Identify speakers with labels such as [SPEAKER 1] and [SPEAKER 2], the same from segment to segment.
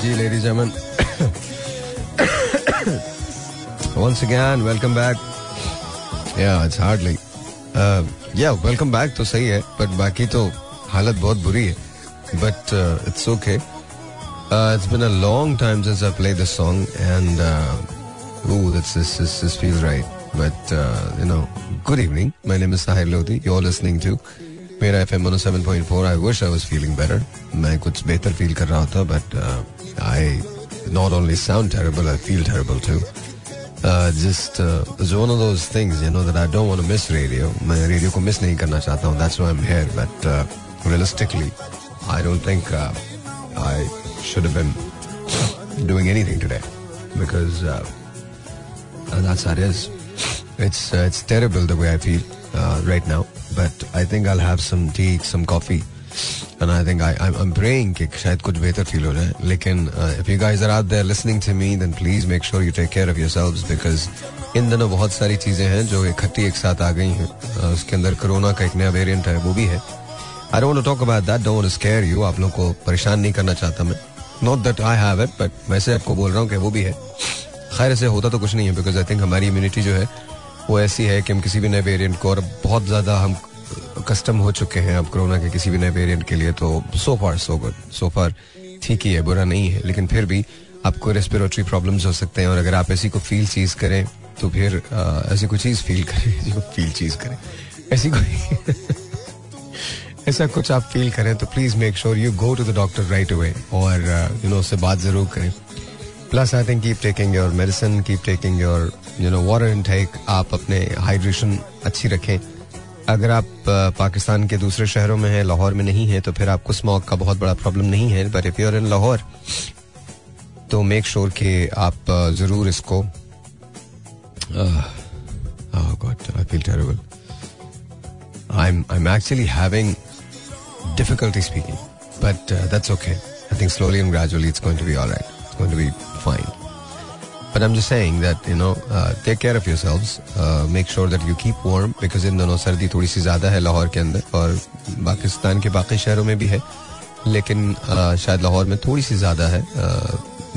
[SPEAKER 1] Ji ladies and once again welcome back yeah it's hardly uh, yeah welcome back तो सही है but बाकी तो हालत बहुत बुरी है but uh, it's okay uh, it's been a long time since I played this song and uh, ooh that's this this, this feels right but uh, you know good evening my name is Sahir Lodi you're listening to मेरा F M seven point four I wish I was feeling better मैं कुछ बेहतर feel कर रहा था but I not only sound terrible I feel terrible too just one of those things you know that I don't want to miss radio मैं radio को miss नहीं करना चाहता हूँ that's why I am here but realistically I don't think I should have been doing anything today because that's how it is. It's uh, it's terrible the way I feel uh, right now. But I think I'll have some tea, some coffee, and I think I I'm, I'm praying कि शायद कुछ बेहतर feel हो जाए. लेकिन uh, if you guys are out there listening to me, then please make sure you take care of yourselves because इन दिनों बहुत सारी चीज़ें हैं जो इकट्ठी एक साथ आ गई हैं. Uh, उसके अंदर कोरोना का एक नया वेरिएंट है वो भी है. I don't want to talk about that. Don't want to scare you. आप लोगों को परेशान नहीं करना चाहता मैं. Not that I have it, but मैं से आपको बोल रहा हूँ कि वो भी है. खैर ऐसे होता तो कुछ नहीं है बिकॉज़ आई थिंक हमारी इम्यूनिटी जो है वो ऐसी है कि हम किसी भी नए वेरिएंट को और बहुत ज़्यादा हम कस्टम हो चुके हैं अब कोरोना के किसी भी नए वेरिएंट के लिए तो सो फार सो गुड सो फार ठीक ही है, बुरा नहीं है, लेकिन फिर भी आपको रेस्पिरेटरी प्रॉब्लम्स हो सकते हैं और अगर आप ऐसी को फील चीज़ करें तो फिर ऐसी कोई चीज़ फील करें फील चीज़ करें। ऐसी कोई ऐसा कुछ आप फील करें तो please make sure you go to the doctor right away और यू नो उससे बात ज़रूर करें। Plus I think keep taking your medicine keep taking your you know water intake आप अपने हाइड्रेशन अच्छी रखें। अगर आप पाकिस्तान के दूसरे शहरों में हैं, लाहौर में नहीं है तो फिर आपको स्मॉग का बहुत बड़ा प्रॉब्लम नहीं है। But if you're in Lahore तो मेक श्योर sure कि आप ज़रूर इसको difficulty speaking but that's okay I think slowly and gradually it's going to be alright it's going to be fine But I'm just saying that you know, uh, take care of yourselves. Uh, make sure that you keep warm because इन दोनों सर्दी थोड़ी सी ज़्यादा है लाहौर के अंदर और पाकिस्तान के बाकी शहरों में भी है लेकिन uh, शायद लाहौर में थोड़ी सी ज़्यादा है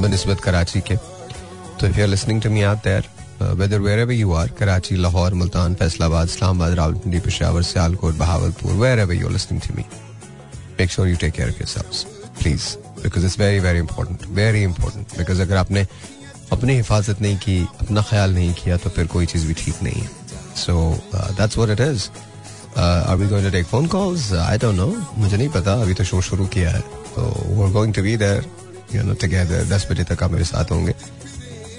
[SPEAKER 1] बनस्बत कराची के तो if you are listening to me out there whether wherever you are, Karachi, Lahore, Multan, Faisalabad, Islamabad, Rawalpindi, Peshawar, Sialkot, Bahawalpur, wherever you're listening to me, make sure you take care of yourselves, please, because it's very very important, very important. Because अगर आपने अपनी हिफाजत नहीं की अपना ख्याल नहीं किया तो फिर कोई चीज़ भी ठीक नहीं है so that's what it is are we going to take phone calls I don't know मुझे नहीं पता अभी तो शो शुरू किया है तो we are going to be there you know together दस बजे तक आप मेरे साथ होंगे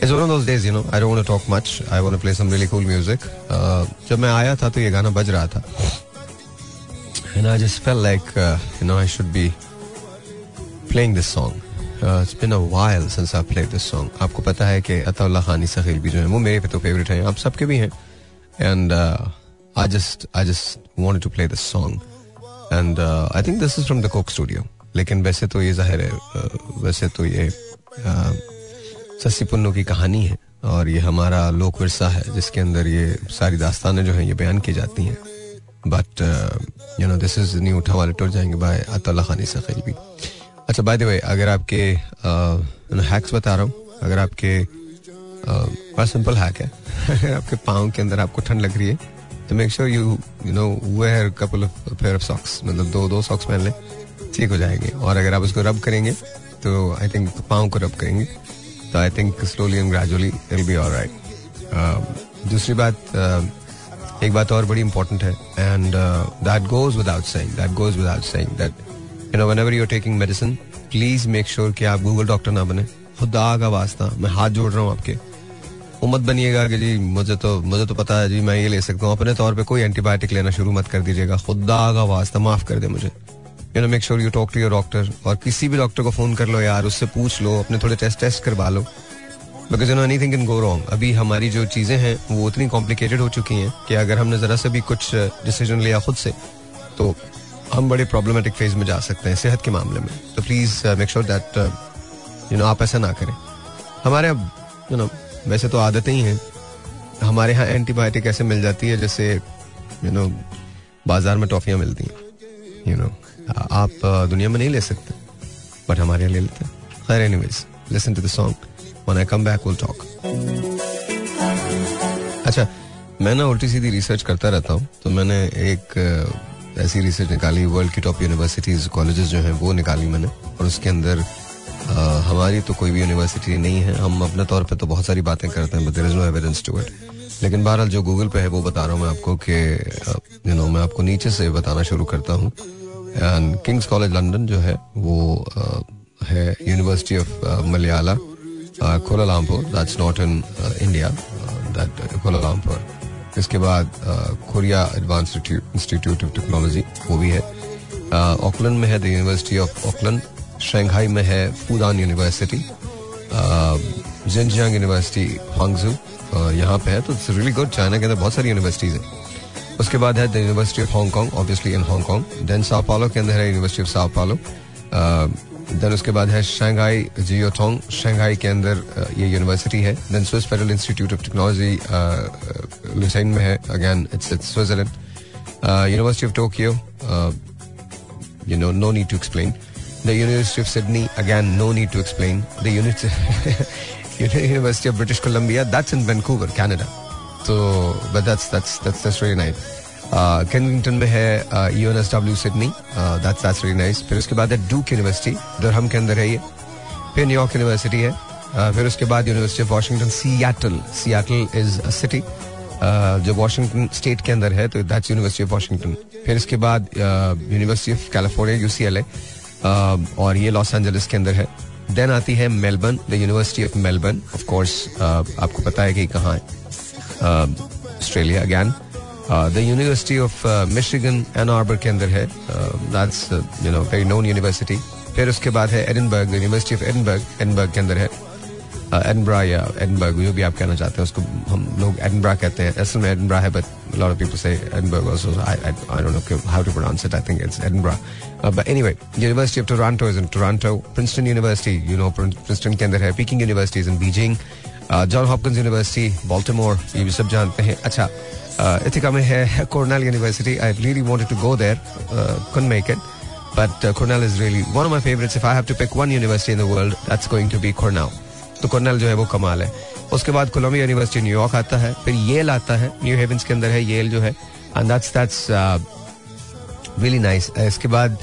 [SPEAKER 1] It's one of those days, you know. I don't want to talk much. I want to play some really cool music. Uh, जब मैं आया था तो ये गाना बज रहा था. And I just felt like, uh, you know, I should be playing this song. It's been a while since I've played this song. आपको पता है कि अताउल्ला खानी सखील भी जो है वो मेरे पे तो फेवरेट हैं आप सबके भी हैं। And just I just wanted to play this song. And uh, I think this is from the Coke Studio. लेकिन वैसे तो ये ज़ाहिर है uh, वैसे तो ये uh, सस्सी पुन्नू की कहानी है। और ये हमारा लोक विरसा है जिसके अंदर ये सारी दास्तानें जो हैं ये बयान की जाती हैं। But you know this is new उठा वाले टूर जाएँगे बाय अतुल्ला खानी सखील भी। अच्छा बाय द वे अगर आपके हैक्स बता रहा हूँ अगर आपके बड़ा सिंपल हैक है आपके पाँव के अंदर आपको ठंड लग रही है तो make sure you you know wear couple of pair of socks मतलब दो दो सॉक्स पहन लें ठीक हो जाएँगे। और अगर आप उसको रब करेंगे तो आई थिंक पाँव को रब करेंगे तो I think slowly and gradually it be all right दूसरी बात uh, एक बात और बड़ी इंपॉर्टेंट है and that goes without saying that goes without saying that you know whenever you are taking medicine please make sure कि आप Google doctor ना बने। खुदा का वास्ता, मैं हाथ जोड़ रहा हूँ आपके। उम्मत बनिएगा कि जी, मुझे तो मुझे तो पता है जी, मैं ये ले सकता हूँ। अपने तौर पे कोई एंटीबायोटिक लेना शुरू मत कर दीजिएगा। खुदा का वास्ता, माफ़ कर दे मुझे। You know make sure you talk to your doctor और किसी भी डॉक्टर को फ़ोन कर लो यार, उससे पूछ लो, अपने थोड़े टेस्ट टेस्ट करवा लो। Because you know anything can go wrong अभी हमारी जो चीज़ें हैं, वो उतनी कॉम्प्लिकेटेड हो चुकी हैं कि अगर हमने जरा से भी कुछ डिसीज़न लिया खुद से तो हम बड़े प्रॉब्लमेटिक फ़ेज़ में जा सकते हैं सेहत के मामले में। तो please make sure that you know आप ऐसा ना करें। हमारे अब यू नो वैसे तो आदतें ही हैं। हमारे यहाँ एंटीबायोटिक ऐसे मिल जाती है जैसे यू नो बाज़ार में टॉफियाँ मिलती हैं। यू नो आप दुनिया में नहीं ले सकते बट हमारे यहाँ ले लेते हैं। खैर anyways listen to the song when I come back will talk अच्छा मैं ना उल्टी सीधी रिसर्च करता रहता हूँ तो मैंने एक ऐसी रिसर्च निकाली वर्ल्ड की टॉप यूनिवर्सिटीज कॉलेजेस जो हैं, वो निकाली मैंने। और उसके अंदर हमारी तो कोई भी यूनिवर्सिटी नहीं है। हम अपने तौर पे तो बहुत सारी बातें करते हैं but there is no evidence to it लेकिन बहरहाल जो गूगल पे है, वो बता रहा हूँ मैं आपको कि यू नो मैं आपको नीचे से बताना शुरू करता हूँ। एंड किंग्स कॉलेज लंदन जो है, वो है university of Malaya Kuala Lumpur that's not in India that Kuala Lumpur इसके बाद Korea advance institute of technology वो भी है। ऑकलैंड में है the university of Auckland Shanghai में है Fudan university Zhejiang university Hangzhou यहाँ पे है तो इट्स रियली गुड चाइना के अंदर बहुत सारी यूनिवर्सिटीज हैं। उसके बाद है the University of Hong Kong obviously in Hong Kong then Sao Paulo के अंदर है University of Sao Paulo then उसके बाद है शंघाई जियोटोंग शंघाई के अंदर ये यूनिवर्सिटी है। Then Swiss Federal Institute of Technology Lausanne में है। Again it's it's Switzerland University of Tokyo you know no need to explain the University of Sydney again no need to explain the University of British Columbia that's in Vancouver Canada तो but that's that's that's that's very nice Kennington में है U N S W Sydney that's that's very nice फिर उसके बाद है डूक university Durham के अंदर है ये। फिर न्यूयॉर्क यूनिवर्सिटी है। फिर उसके बाद University of Washington Seattle Seattle is a city जो वाशिंगटन स्टेट के अंदर है तो दैट्स यूनिवर्सिटी ऑफ़ वाशिंगटन फिर इसके बाद यूनिवर्सिटी ऑफ़ कैलिफ़ोर्निया यूसीएलए और ये लॉस एंजलिस के अंदर है। देन आती है Melbourne the university of Melbourne of course आपको पता है कि कहाँ है। Australia again the university of Michigan Ann Arbor के अंदर है. That's you know very known university फिर उसके बाद है Edinburgh university of Edinburgh Edinburgh के अंदर है. एडनब्रा या एडनबर्ग जो भी आप कहना चाहते हैं, उसको हम लोग एडनब्रा कहते हैं. असल में एडनब्रा है बट लॉट ऑफ़ पीपल से Edinburgh also I I don't know how to pronounce it I think it's Edinburgh but anyway University of Toronto is in Toronto Princeton University you know Princeton के अंदर है. Peking University is in Beijing John Hopkins University Baltimore ये भी सब जानते हैं. अच्छा Ithaca में है Cornell University I really wanted to go there couldn't make it. But uh, Cornell is really one of my favorites. If I have to pick one university in the world that's going to be Cornell. तो Cornell जो है वो कमाल है। उसके बाद Colombia university New York आता है फिर येल आता है। न्यू हेवंस के अंदर है येल जो है। And that's that's really nice इसके बाद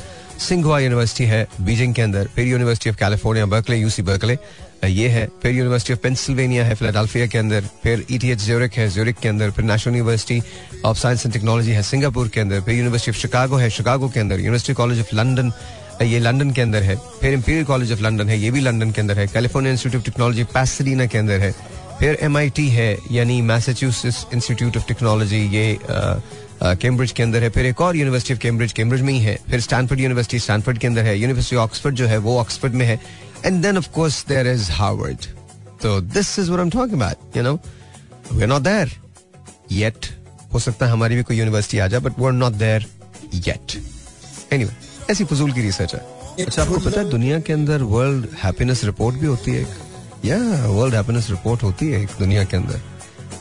[SPEAKER 1] सिंघवा यूनिवर्सिटी है बीजिंग के अंदर। फिर university of California Berkeley UC Berkeley ये है, फिर यूनिवर्सिटी ऑफ़ पेंसिल्वेनिया है फिलाडेल्फिया के अंदर, फिर ई टी एच ज्यूरिक है ज्यूरिक के अंदर, फिर National University of Science and Technology है सिंगापुर के अंदर, फिर यूनिवर्सिटी ऑफ़ शिकागो है शिकागो के अंदर यूनिवर्सिटी कॉलेज ऑफ़ लंडन ये लंदन के अंदर है, फिर इंपीरियल कॉलेज ऑफ़ लंदन है, ये भी लंदन के अंदर है California Institute of Technology Pasadena के अंदर है, फिर एमआईटी है, यानी मैसाचुसेट्स इंस्टीट्यूट ऑफ़ टेक्नोलॉजी ये कैम्ब्रिज के अंदर है, फिर एक और यूनिवर्सिटी ऑफ़ कैम्ब्रिज कैम्ब्रिज में ही है, फिर स्टैनफोर्ड यूनिवर्सिटी स्टैनफोर्ड के अंदर है यूनिवर्सिटी ऑक्सफोर्ड जो है, वो ऑक्सफोर्ड में है of course there is Harvard तो this is what I am talking about you know we are not there yet हो सकता है हमारी भी कोई यूनिवर्सिटी आ जाए but we are not there yet anyway ऐसी फजूल की रिसर्च है। अच्छा आपको पता है दुनिया के अंदर वर्ल्ड हैप्पीनेस रिपोर्ट भी होती है या वर्ल्ड हैप्पीनेस रिपोर्ट होती है दुनिया के अंदर।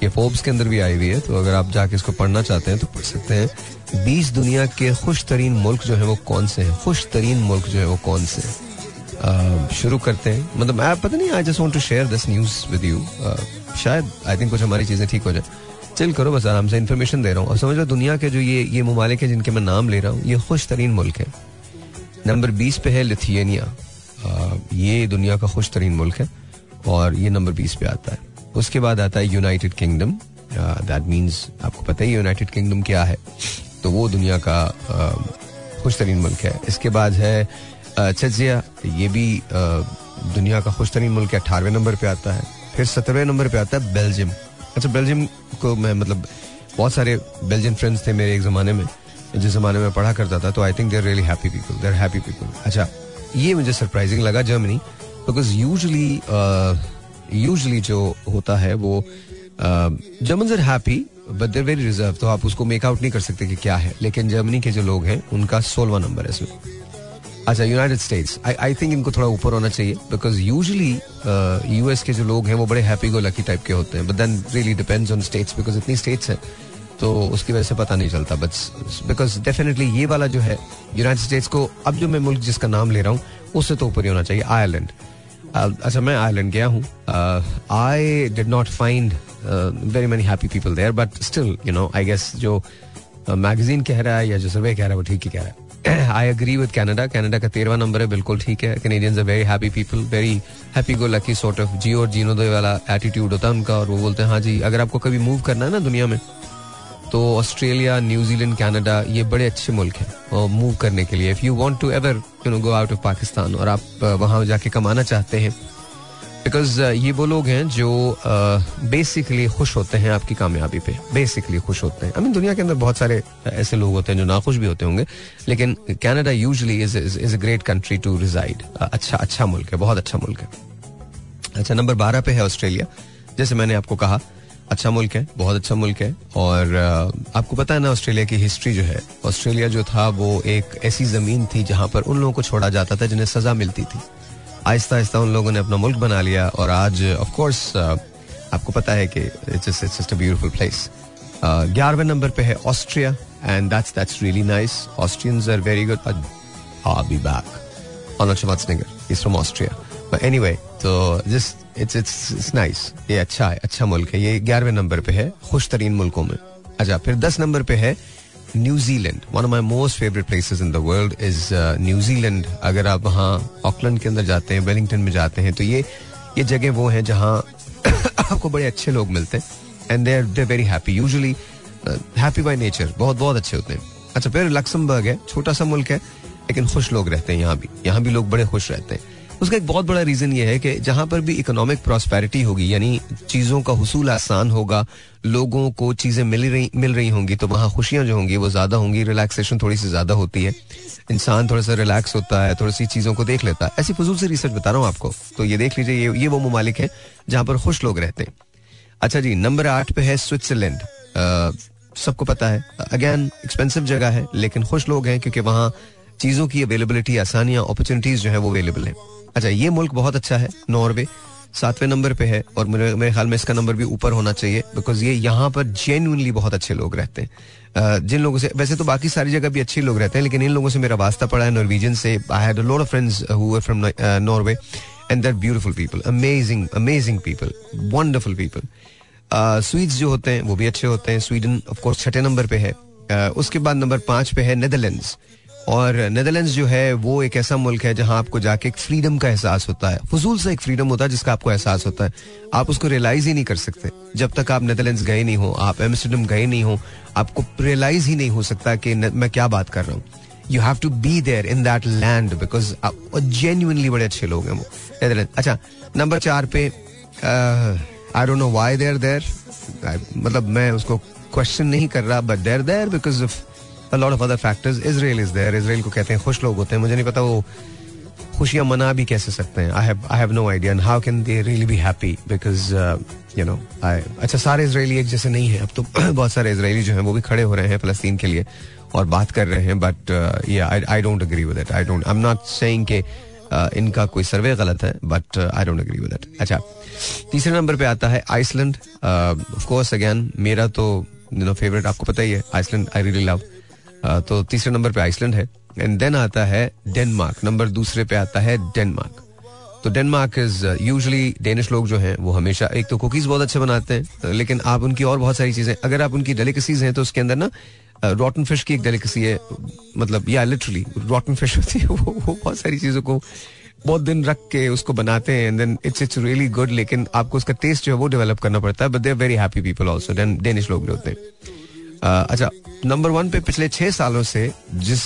[SPEAKER 1] ये फोर्ब्स के अंदर भी आई हुई है तो अगर आप जाके इसको पढ़ना चाहते हैं तो पढ़ सकते हैं। बीस दुनिया के खुश तरीन मुल्क जो है वो कौन से हैं? खुश तरीन मुल्क जो है वो कौन से हैं? शुरू करते हैं। मतलब मैं, पता नहीं I just want to share this news with you शायद आई थिंक कुछ हमारी चीज़ें ठीक हो जाए। चिल करो, बस आराम से इन्फॉर्मेशन दे रहा हूँ। और समझ लो दुनिया के जो ये ये ममालिक हैं जिनके मैं नाम ले रहा हूँ, ये खुश तरीन मुल्क है। नंबर बीस पे है लिथियनिया ये दुनिया का खुश तरीन मुल्क है और ये नंबर बीस पे आता है। उसके बाद आता है यूनाइटेड किंगडम दैट मीन्स आपको पता ही यूनाइटेड किंगडम क्या है। तो वो दुनिया का खुश तरीन मुल्क है। इसके बाद है चजिया ये भी दुनिया का खुश तरीन मुल्क अठारहवें नंबर पे आता है, फिर सत्रहवें नंबर पे आता है बेल्जियम। अच्छा बेल्जियम को मैं मतलब बहुत सारे बेल्जियन फ्रेंड्स थे मेरे एक जमाने में, जिस जमाने में पढ़ा करता था तो I think there really happy people there happy people अच्छा ये मुझे सरप्राइजिंग लगा जर्मनी बिकॉज़ यूजली यूजली जो होता है वो German are happy but there very reserve तो आप उसको मेकआउट नहीं कर सकते कि क्या है। लेकिन जर्मनी के जो लोग हैं, उनका सोलवा नंबर है इसमें। अच्छा United States I I think इनको थोड़ा ऊपर होना चाहिए बिकॉज़ यूजली यूएस के जो लोग हैं, वो बड़े हैप्पी गो लकी टाइप के होते हैं but then really depends on states because इतनी स्टेट्स हैं तो उसकी वजह से पता नहीं चलता बट बिकॉज़ डेफिनेटली ये वाला जो है यूनाइटेड स्टेट्स को, अब जो मैं मुल्क जिसका नाम ले रहा हूँ, उससे तो ऊपर ही होना चाहिए आयरलैंड अच्छा मैं आयरलैंड गया हूँ I did not find very many happy people there but still you know I guess जो मैगजीन कह रहा है या जो सर्वे कह रहा है, वो ठीक ही कह रहा है। I agree with Canada Canada का तेरवा नंबर है बिल्कुल ठीक है Canadians are very happy people very happy go lucky sort of जी और जीनो दो वाला एटीट्यूड होता है उनका और वो बोलते हैं हाँ जी अगर आपको कभी मूव करना है ना दुनिया में तो ऑस्ट्रेलिया न्यूजीलैंड कनाडा ये बड़े अच्छे मुल्क हैं मूव करने के लिए if you want to ever you know go out of Pakistan और आप वहाँ जाके कमाना चाहते हैं बिकॉज़ uh, ये वो लोग हैं जो बेसिकली uh, खुश होते हैं आपकी कामयाबी पे। बेसिकली खुश होते हैं। आई मीन दुनिया के अंदर बहुत सारे ऐसे लोग होते हैं जो नाखुश भी होते होंगे। लेकिन Canada usually is is a great country to reside अच्छा अच्छा मुल्क है बहुत अच्छा मुल्क है। अच्छा नंबर बारह पे है ऑस्ट्रेलिया। जैसे मैंने आपको कहा अच्छा मुल्क है बहुत अच्छा मुल्क है। और uh, आपको पता है ना ऑस्ट्रेलिया की हिस्ट्री जो है? ऑस्ट्रेलिया जो था वो एक ऐसी ज़मीन थी जहाँ पर उन लोगों को छोड़ा जाता था जिन्हें सजा मिलती थी। आहिस्ता आहिस्ता उन लोगों ने अपना मुल्क बना लिया और आज ऑफ़ कोर्स uh, आपको पता है कि it's it's just a beautiful place ग्यारहवें नंबर पे है Austria and that's that's really nice Austrians are very good I'll be back. Arnold Schwarzenegger. He's from Austria. But anyway, तो just it's it's it's nice. ये अच्छा है अच्छा मुल्क है ये ग्यारहवें नंबर पे है खुश तरीन मुल्कों में अच्छा फिर दस नंबर पे है New Zealand one of my most favourite places in the world is New Zealand अगर आप वहाँ ऑकलैंड के अंदर जाते हैं वेलिंगटन में जाते हैं तो ये ये जगह वो है जहाँ आपको बड़े अच्छे लोग मिलते हैं and they are they very happy usually happy by nature बहुत बहुत अच्छे होते हैं. अच्छा फिर लक्समबर्ग है, छोटा सा मुल्क है, लेकिन खुश लोग रहते हैं यहाँ भी. यहाँ भी लोग बड़े खुश रहते हैं. उसका एक बहुत बड़ा रीजन ये है कि जहाँ पर भी इकोनॉमिक प्रॉस्पेरिटी होगी, यानी चीज़ों का हसूल आसान होगा, लोगों को चीज़ें मिल रही मिल रही होंगी तो वहाँ खुशियाँ जो होंगी वो ज़्यादा होंगी रिलैक्सेशन थोड़ी सी ज़्यादा होती है। इंसान थोड़ा सा रिलैक्स होता है, थोड़ी सी चीज़ों को देख लेता है। ऐसी फजूल से रिसर्च बता रहा हूँ आपको तो ये देख लीजिए, ये ये वो ममालिक है जहाँ पर खुश लोग रहते हैं। अच्छा जी, नंबर आठ पे है स्विट्जरलैंड। सबको पता है, अगेन एक्सपेंसिव जगह है, लेकिन खुश लोग हैं क्योंकि वहाँ चीज़ों की अवेलेबिलिटी आसानियाँ अपॉर्चुनिटीज़ जो है वो अवेलेबल है। अच्छा ये मुल्क बहुत अच्छा है, नॉर्वे, सातवें नंबर पे है और मेरे मेरे ख्याल में इसका नंबर भी ऊपर होना चाहिए बिकॉज़ ये यहाँ पर जेन्यूनली बहुत अच्छे लोग रहते हैं। जिन लोगों से, वैसे तो बाकी सारी जगह भी अच्छे लोग रहते हैं, लेकिन इन लोगों से मेरा वास्ता पड़ा है नॉर्वेजियन से। I had lot of friends who from Norway and that beautiful people amazing amazing people wonderful people Swedes जो होते हैं, वो भी अच्छे होते हैं। स्वीडन ऑफ़ कोर्स छठे नंबर पे है। उसके बाद नंबर पाँच पे है नेदरलैंड्स और नेदरलैंड्स जो है, वो एक ऐसा मुल्क है जहाँ आपको जाके एक फ्रीडम का एहसास होता है। फजूल सा एक फ्रीडम होता है जिसका आपको एहसास होता है। आप उसको रियलाइज़ ही नहीं कर सकते। जब तक आप नेदरलैंड्स गए नहीं हो, आप एम्स्टरडम गए नहीं हो, आपको रियलाइज़ ही नहीं हो सकता कि मैं क्या बात कर रहा हूँ। You have to be there in that land because genuinely बड़े अच्छे लोग हैं वो नेदरलैंड अच्छा नंबर चार पे I don't know why there there मतलब मैं उसको क्वेश्चन नहीं कर रहा but there there because of lot of other factors. Israel is there. Israel को कहते हैं, खुश लोग होते हैं। मुझे नहीं पता वो खुशियाँ मना भी कैसे सकते हैं। I have I have no idea and how can they really be happy because you know I अच्छा सारे इसराइली एक जैसे नहीं है। अब तो बहुत सारे इसराइली जो हैं, वो भी खड़े हो रहे हैं फलस्तीन के लिए और बात कर रहे हैं। But I don't agree with it I don't I am not saying के इनका कोई सर्वे गलत है but I don't agree with it अच्छा तीसरे नंबर पे आता है आइसलैंड ऑफ़ कोर्स अगेन मेरा तो यू नो फेवरेट आपको पता ही है आइसलैंड आई रियली लव तो तीसरे नंबर पे आइसलैंड है। एंड देन आता है डेनमार्क। नंबर दूसरे पे आता है डेनमार्क। तो डेनमार्क इज़ यूजली डेनिश लोग जो हैं वो हमेशा एक तो कुकीज बहुत अच्छे बनाते हैं लेकिन आप उनकी और बहुत सारी चीज़ें अगर आप उनकी डेलिकेसीज हैं तो उसके अंदर ना रॉटन फ़िश की एक डेलिकेसी है मतलब या लिटरली रॉटन फ़िश होती है वो, वो बहुत सारी चीज़ों को बहुत दिन रख के उसको बनाते हैं and then it's it's really good लेकिन आपको उसका टेस्ट जो है वो डेवलप करना पड़ता है but they are very happy people also Danish लोग जो होते हैं। अच्छा नंबर वन पे पिछले छह सालों से जिस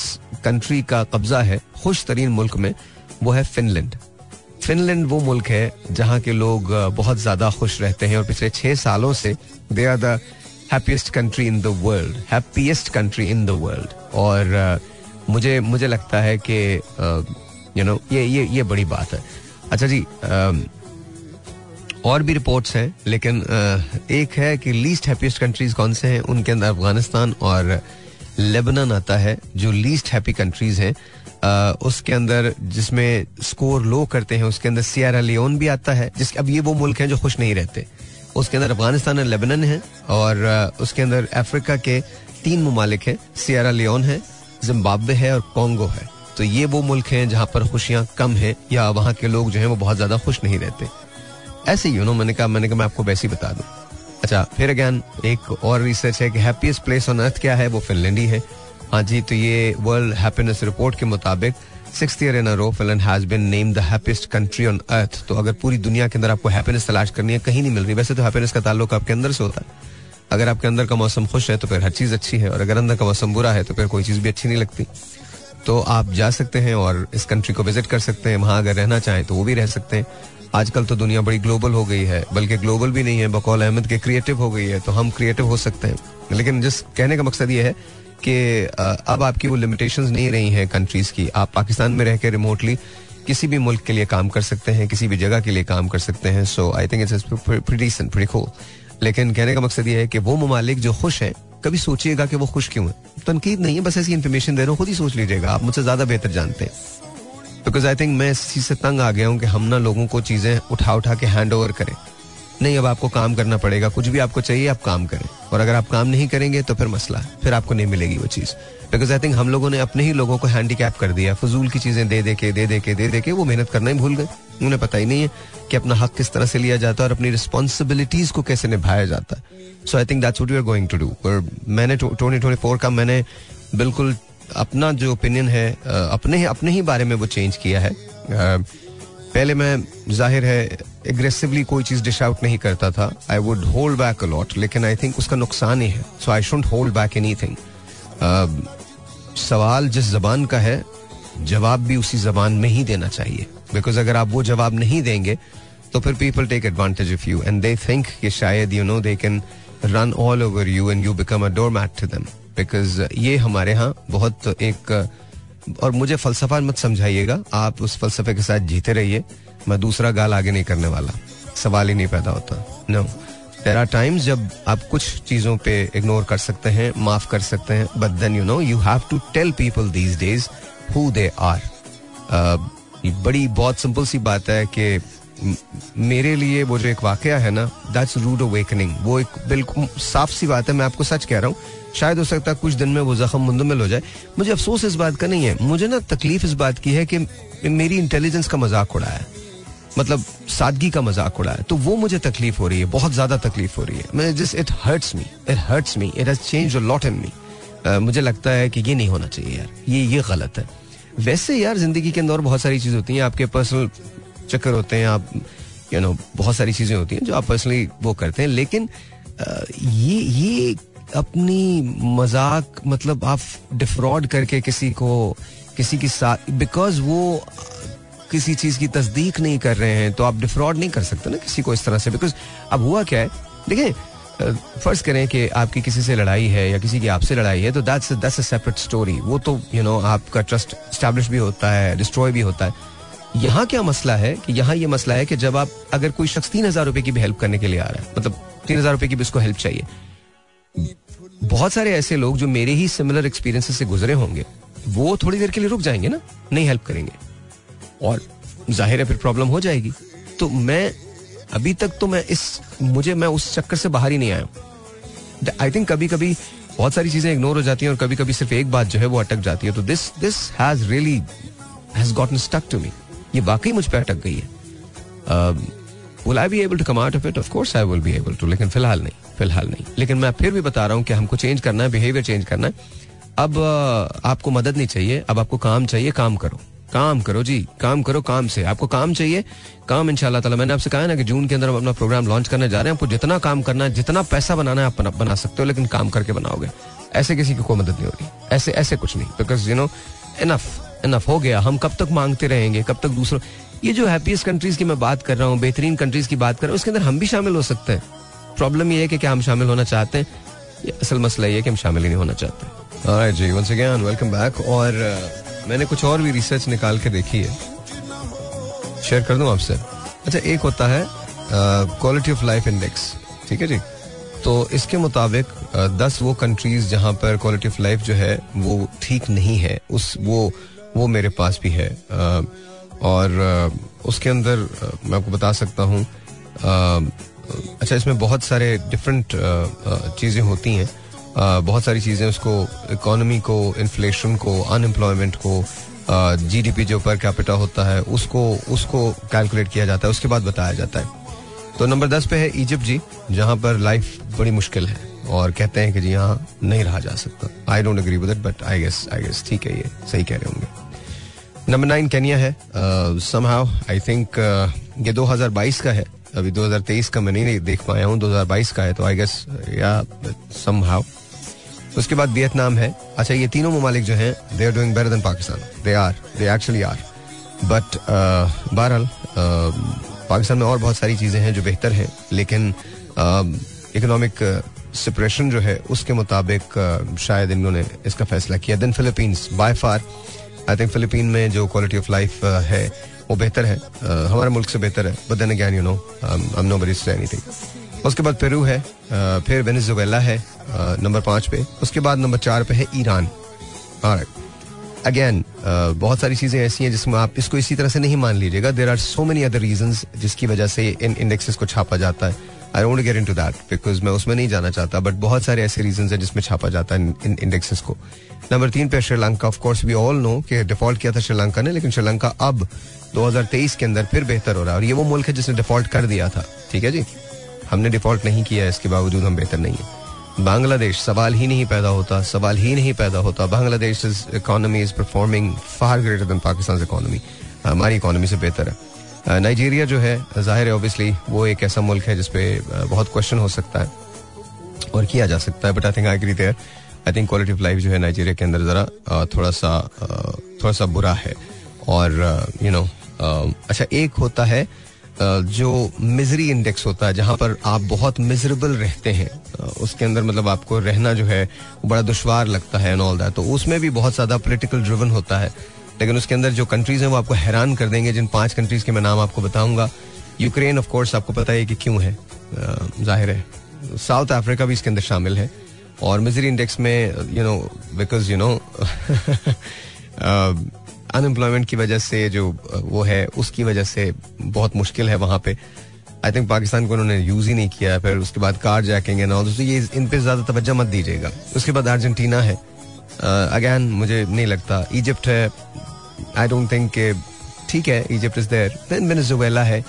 [SPEAKER 1] कंट्री का कब्जा है खुश तरीन मुल्क में, वो है फिनलैंड फिनलैंड वो मुल्क है जहाँ के लोग बहुत ज़्यादा खुश रहते हैं और पिछले छह सालों से they are the happiest country in the world happiest country in the world और मुझे मुझे लगता है कि यू नो ये ये ये बड़ी बात है। अच्छा जी और भी रिपोर्ट्स हैं, लेकिन एक है कि लीस्ट हैप्पीएस्ट कंट्रीज़ कौन से हैं? उनके अंदर अफ़गानिस्तान और लेबनान आता है, जो लीस्ट हैप्पी कंट्रीज़ हैं। उसके अंदर जिसमें स्कोर लो करते हैं, उसके अंदर सियारा लियोन भी आता है, जिसके, अब ये वो मुल्क हैं जो खुश नहीं रहते। उसके अंदर अफ़गानिस्तान और लेबनन है, और उसके अंदर अफ्रीका के तीन ममालिक हैं सियारा लियोन है जिम्बाब्वे है और कॉन्गो है। तो ये वो मुल्क हैं जहाँ पर खुशियाँ कम हैं, या वहाँ के लोग जो हैं वो बहुत ज़्यादा खुश नहीं रहते। ऐसे यू नो मैंने कहा मैंने कहा, मैं आपको वैसे ही बता दूँ। अच्छा फिर अगैन एक और रिसर्च है कि हैप्पीएस्ट प्लेस ऑन अर्थ क्या है? वो फिनलैंड ही है। हाँ जी तो ये वर्ल्ड हैप्पीनेस रिपोर्ट के मुताबिक six year in row Finland has been name the happiest country on earth तो अगर पूरी दुनिया के अंदर आपको हैप्पीनेस तलाश करनी है, कहीं नहीं मिल रही। वैसे तो हैप्पीनेस का ताल्लुक आपके अंदर से होता है। अगर आपके अंदर का मौसम खुश है तो फिर हर चीज़ अच्छी है। और अगर अंदर का मौसम बुरा है तो फिर कोई चीज़ भी अच्छी नहीं लगती। तो आप जा सकते हैं और इस कंट्री को विज़िट कर सकते हैं। वहाँ अगर रहना चाहें तो वो भी रह सकते हैं। आजकल तो दुनिया बड़ी ग्लोबल हो गई है, बल्कि ग्लोबल भी नहीं है, बकौल अहमद के क्रिएटिव हो गई है तो हम क्रिएटिव हो सकते हैं। लेकिन जिस कहने का मकसद ये है कि अब आपकी वो लिमिटेशंस नहीं रही हैं कंट्रीज़ की, आप पाकिस्तान में रह के रिमोटली किसी भी मुल्क के लिए काम कर सकते हैं, किसी भी जगह के लिए काम कर सकते हैं so I think it's pretty cool लेकिन कहने का मकसद ये है कि वो ममालिक जो खुश हैं, कभी सोचिएगा कि वो खुश क्यों है? तनकीद नहीं है, बस ऐसी इन्फॉर्मेशन दे रहा हूँ, खुद ही सोच लीजिएगा, आप मुझसे ज़्यादा बेहतर जानते हैं। बिकॉज़ आई थिंक मैं इस चीज़ से तंग आ गया हूँ कि हम ना लोगों को चीज़ें उठा उठा के हैंड ओवर करें। नहीं, अब आपको काम करना पड़ेगा। कुछ भी आपको चाहिए, आप काम करें। और अगर आप काम नहीं करेंगे तो फिर मसला है। फिर आपको नहीं मिलेगी वो चीज़। बिकॉज़ आई थिंक हम लोगों ने अपने ही लोगों को हैंडीकैप कर दिया। फजूल की चीज़ें दे दे के, दे दे के, दे दे के वो मेहनत करना ही भूल गए। उन्हें पता ही नहीं है कि अपना हक किस तरह से लिया जाता है और अपनी रिस्पॉन्सिबिलिटीज को कैसे निभाया जाता है। So I think that's what we are going to do और मैंने ट्वेंटी ट्वेंटी फोर का मैंने बिल्कुल अपना जो ओपिनियन है अपने ही अपने ही बारे में वो चेंज किया है। पहले मैं, ज़ाहिर है एग्रेसिवली कोई चीज़ डिश आउट नहीं करता था। I would hold back a lot लेकिन आई थिंक उसका नुकसान ही है। So I should hold back anything सवाल जिस जबान का है, जवाब भी उसी जबान में ही देना चाहिए। बिकॉज़ अगर आप वो जवाब नहीं देंगे तो फिर people take advantage of you and they think कि शायद you know they can run all over you and you become a door mat to them because ये हमारे यहाँ बहुत एक और मुझे फलसफा मत समझाइएगा, आप उस फलसफे के साथ जीते रहिए, मैं दूसरा गाल आगे नहीं करने वाला, सवाल ही नहीं पैदा होता नो देर आर टाइम्स जब आप कुछ चीज़ों पे इग्नोर कर सकते हैं, माफ़ कर सकते हैं but then you know you have to tell people these days who they are बड़ी, बहुत सिंपल सी बात है कि मेरे लिए वो जो एक वाकया है ना दैट्स रूड अवेकनिंग वो एक बिल्कुल साफ़ सी बात है, मैं आपको सच कह रहा हूँ शायद हो सकता है कुछ दिन में वो जख्म मुंदमिल हो जाए। मुझे अफसोस इस बात का नहीं है। मुझे ना तकलीफ़ इस बात की है कि मेरी इंटेलिजेंस का मज़ाक उड़ाया है। मतलब सादगी का मज़ाक उड़ाया तो वो मुझे तकलीफ़ हो रही है, बहुत ज़्यादा तकलीफ़ हो रही है। मैं जिस it hurts me it hurts me it has change lot in me मुझे लगता है कि ये नहीं होना चाहिए यार। ये ये गलत है। वैसे यार, ज़िंदगी के अंदर बहुत सारी चीज़ें होती हैं। आपके पर्सनल चक्कर होते हैं, आप यू नो बहुत सारी चीज़ें होती हैं जो आप पर्सनली वो करते हैं। लेकिन ये ये अपनी मज़ाक मतलब आप डिफ्रॉड करके किसी को किसी की साथ बिकॉज़ वो किसी चीज़ की तस्दीक नहीं कर रहे हैं तो आप डिफ्रॉड नहीं कर सकते ना किसी को इस तरह से। बिकॉज़ अब हुआ क्या है? देखिए फ़र्ज़ करें कि आपकी किसी से लड़ाई है या किसी की आपसे लड़ाई है तो that's that's a separate story वो तो यू you नो know, आपका ट्रस्ट स्टैब्लिश भी होता है डिस्ट्रॉय भी होता है। यहाँ क्या मसला है कि यहाँ ये मसला है कि जब आप अगर कोई शख्स तीन हज़ार रुपए की भी हेल्प करने के लिए आ रहा है मतलब तीन हज़ार रुपए की भी उसको हेल्प चाहिए बहुत सारे ऐसे लोग जो मेरे ही सिमिलर एक्सपीरियंस से गुजरे होंगे, वो थोड़ी देर के लिए रुक जाएँगे ना, नहीं हेल्प करेंगे। और ज़ाहिर है फिर प्रॉब्लम हो जाएगी। तो मैं, अभी तक तो मैं इस, मुझे, मैं उस चक्कर से बाहर ही नहीं आया। आई थिंक कभी कभी बहुत सारी चीज़ें इग्नोर हो जाती हैं और कभी कभी सिर्फ़ एक बात जो है वो अटक जाती है। तो this this has really has gotten stuck to me ये वाकई मुझ पर अटक गई है। Will I be able to come out of it of course I will be able to लेकिन फ़िलहाल नहीं फ़िलहाल नहीं। लेकिन मैं फिर भी बता रहा हूँ कि हमको चेंज करना है बिहेवियर चेंज करना है। अब आपको मदद नहीं चाहिए, अब आपको काम चाहिए, काम करो। काम करो जी, काम करो काम से। आपको काम चाहिए, काम इंशाल्लाह ताला। मैंने आपसे कहा ना कि जून के अंदर हम अपना प्रोग्राम लॉन्च करने जा रहे हैं। आपको जितना काम करना है, जितना पैसा बनाना है, आप बना सकते हो, लेकिन काम करके बनाओगे। ऐसे किसी की कोई मदद नहीं हो रही। ऐसे ऐसे कुछ नहीं। Because you know enough enough हो गया। हम कब तक मांगते रहेंगे, कब तक दूसरों ये जो हैप्पीएस्ट कंट्रीज़ की मैं बात कर रहा हूँ बेहतरीन कंट्रीज़ की बात कर रहा हूँ उसके अंदर हम भी शामिल हो सकते हैं। प्रॉब्लम ये है कि क्या हम शामिल होना चाहते हैं? असल मसला ये है कि हम शामिल ही नहीं होना चाहते। जी वंस अगेन वेलकम बैक और मैंने कुछ और भी रिसर्च निकाल के देखी है। शेयर कर दूँ आपसे? अच्छा एक होता है क्वालिटी ऑफ़ लाइफ इंडेक्स ठीक है जी? तो इसके मुताबिक दस वो कंट्रीज़ जहाँ पर क्वालिटी ऑफ़ लाइफ जो है वो ठीक नहीं है उस वो वो मेरे पास भी है। आ, और उसके अंदर मैं आपको बता सकता हूँ अच्छा इसमें बहुत सारे डिफरेंट चीज़ें होती हैं। बहुत सारी चीज़ें उसको इकोनॉमी को इन्फ्लेशन को अनएम्प्लॉयमेंट को जीडीपी जो पर कैपिटा होता है, उसको उसको कैलकुलेट किया जाता है, उसके बाद बताया जाता है। तो नंबर दस पे है इजिप्ट जी, जहाँ पर लाइफ बड़ी मुश्किल है और कहते हैं कि जी यहाँ नहीं रहा जा सकता। I don't agree with it but I guess I guess ठीक है ये, सही कह रहे होंगे। नंबर नाइन केनिया है. समहाउ आई थिंक ये 2022 का है. अभी 2023 का मैं नहीं देख पाया हूँ. 2022 का है तो आई गेस या समहाउ उसके बाद वियतनाम है. अच्छा ये तीनों ममालिक जो हैं they are doing better than Pakistan. They are they actually are but बहरहाल पाकिस्तान में और बहुत सारी चीज़ें हैं जो बेहतर हैं. लेकिन इकोनॉमिक सिपरेशन जो है, उसके मुताबिक शायद इन्होंने इसका फैसला किया. Then Philippines by far I think Philippine में जो क्वालिटी ऑफ़ लाइफ है, वो बेहतर है। हमारे मुल्क से बेहतर है। But then again you know I know very say anything उसके बाद पेरू है। फिर वेनेजुएला है नंबर पाँच पे। उसके बाद नंबर चार पे है ईरान अगेन बहुत सारी चीज़ें ऐसी हैं जिसमें आप इसको इसी तरह से नहीं मान लीजिएगा। There are so many other reason जिसकी वजह से इन इंडेक्सेस को छापा जाता है। I don't get into that because मैं उसमें नहीं जाना चाहता बट बहुत सारे ऐसे रीजन है जिसमें छापा जाता है इन इंडेक्सेस को। नंबर तीन पे Sri Lanka of course we all know कि डिफ़ॉल्ट किया था श्रीलंका ने, लेकिन श्रीलंका अब 2023 के अंदर फिर बेहतर हो रहा है। और ये वो मुल्क है जिसने डिफ़ॉल्ट कर दिया था। ठीक है जी? हमने डिफ़ॉल्ट नहीं किया इसके बावजूद हम बेहतर नहीं है। बांग्लादेश, सवाल ही नहीं पैदा होता, सवाल ही नहीं पैदा होता। Bangladesh economy is performing far greater than Pakistan economy हमारी इकोनॉमी से बेहतर है। नाइजीरिया जो है, ज़ाहिर है ऑब्वियसली वो एक ऐसा मुल्क है जिसपे बहुत क्वेश्चन हो सकता है और किया जा सकता है but I think I agree there I think quality of life जो है नाइजीरिया के अंदर जरा थोड़ा सा थोड़ा सा बुरा है। और यू नो अच्छा एक होता है जो मिजरी इंडेक्स होता है, जहाँ पर आप बहुत मिजरेबल रहते हैं उसके अंदर मतलब आपको रहना जो है बड़ा दुशवार लगता है एंड ऑल दैट तो उसमें भी बहुत ज़्यादा पोलिटिकल ड्रिवन होता है। लेकिन उसके अंदर जो कंट्रीज़ हैं, वो आपको हैरान कर देंगे। जिन पाँच कंट्रीज़ के मैं नाम आपको बताऊँगा। यूक्रेन ऑफ़ कोर्स आपको पता है कि क्यों है। ज़ाहिर है। साउथ अफ्रीका भी इसके अंदर शामिल है। और मिजरी इंडेक्स में you know because you know unemployment की वजह से जो वो है, उसकी वजह से बहुत मुश्किल है वहाँ पे। आई थिंक पाकिस्तान को उन्होंने यूज़ ही नहीं किया फिर उसके बाद कार जैकिंग एंड ऑल ये इन पे ज़्यादा तवज्जो मत दीजिएगा। उसके बाद अर्जेंटीना है। अगेन uh, मुझे नहीं लगता। इजिप्ट है। आई डोंट थिंक ठीक है Egypt is there then Venezuela है।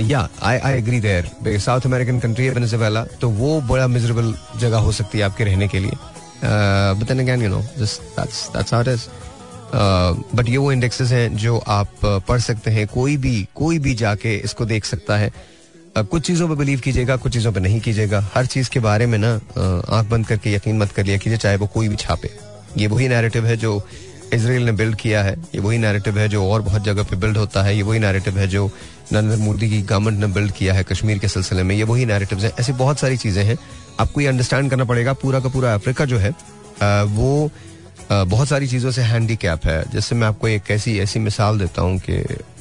[SPEAKER 1] या I I agree there South American country है वेनेजुएला तो वो बड़ा मिजरेबल जगह हो सकती है आपके रहने के लिए। But then again you know just that's that's how it is but ये वो इंडेक्सेस हैं जो आप uh, पढ़ सकते हैं। कोई भी कोई भी जाके इसको देख सकता है। Uh, कुछ चीज़ों पे बिलीव कीजिएगा कुछ चीज़ों पे नहीं कीजिएगा। हर चीज़ के बारे में ना uh, आँख बंद करके यकीन मत कर लिया कीजिए चाहे वो कोई भी छापे। ये वही नैरेटिव है जो इसराइल ने बिल्ड किया है, ये वही नैरेटिव है जो और बहुत जगह पे बिल्ड होता है, ये वही नैरेटिव है जो नरेंद्र मोदी की गवर्नमेंट ने बिल्ड किया है कश्मीर के सिलसिले में, ये वही नैरेटिव है। ऐसी बहुत सारी चीज़ें हैं। आपको ये अंडरस्टैंड करना पड़ेगा, पूरा का पूरा अफ्रीका जो है वो बहुत सारी चीज़ों से हैंडी कैप है। जैसे मैं आपको एक ऐसी ऐसी मिसाल देता हूँ कि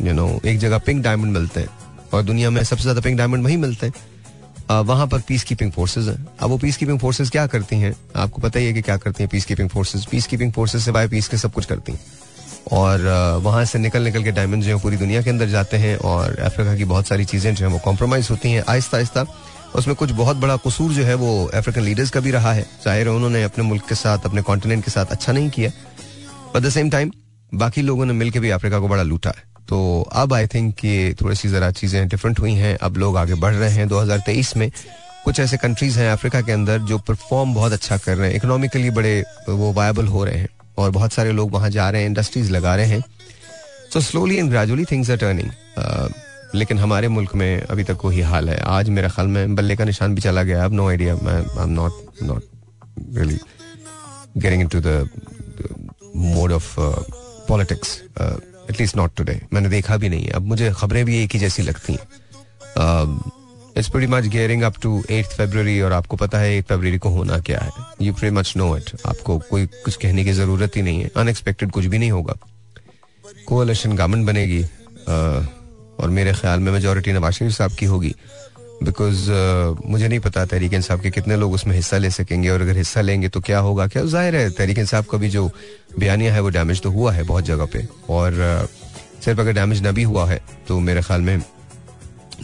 [SPEAKER 1] यू नो एक जगह पिंक डायमंड मिलते हैं और दुनिया में सबसे ज़्यादा पिंक डायमंड वहीं मिलते हैं। वहाँ पर पीस कीपिंग फोर्सेज हैं। अब वो पीस कीपिंग फोर्सेज क्या करती हैं? आपको पता ही है कि क्या करती हैं peace keeping forces peace keeping forces से पीस के सब कुछ करती हैं। और वहाँ से निकल निकल के डायमंड जो है पूरी दुनिया के अंदर जाते हैं और अफ्रीका की बहुत सारी चीज़ें जो है वो कॉम्प्रोमाइज होती हैं आहिस्ता आहिस्ता। उसमें कुछ बहुत बड़ा कसूर जो है वो अफ्रीकन लीडर्स का भी रहा है। ज़ाहिर है उन्होंने अपने मुल्क के साथ, अपने कॉन्टिनेंट के साथ अच्छा नहीं किया। बट द सेम टाइम बाकी लोगों ने मिलकर भी अफ्रीका को बड़ा लूटा है। तो अब आई थिंक ये थोड़ी सी जरा चीज़ें डिफरेंट हुई हैं। अब लोग आगे बढ़ रहे हैं। 2023 में कुछ ऐसे कंट्रीज़ हैं अफ्रीका के अंदर जो परफॉर्म बहुत अच्छा कर रहे हैं। इकोनॉमिकली बड़े, वो वायबल हो रहे हैं और बहुत सारे लोग वहाँ जा रहे हैं इंडस्ट्रीज़ लगा रहे हैं। So slowly and gradually things are turning लेकिन हमारे मुल्क में अभी तक वही हाल है। आज मेरा ख्याल में बल्ले का निशान भी चला गया। अब no idea I am not not really getting into the mode of politics at least not today मैंने देखा भी नहीं है। अब मुझे खबरें भी एक ही जैसी लगती हैं। It's pretty much gearing up to eight February और आपको पता है एट फेबररी को होना क्या है। You pretty much know it आपको कोई कुछ कहने की ज़रूरत ही नहीं है। अनएक्सपेक्टेड कुछ भी नहीं होगा। कोलेशन गवर्नमेंट बनेगी। Uh, और मेरे ख्याल में मेजोरिटी नवाज़ शरीफ साहब की होगी। बिकॉज़ uh, मुझे नहीं पता तहरीक इंसाफ के कितने लोग उसमें हिस्सा ले सकेंगे और अगर हिस्सा लेंगे तो क्या होगा? क्या ज़ाहिर है तहरीक इंसाफ का भी जो बयानिया है वो डैमेज तो हुआ है बहुत जगह पे। और uh, सिर्फ़ अगर डैमेज ना भी हुआ है तो मेरे ख्याल में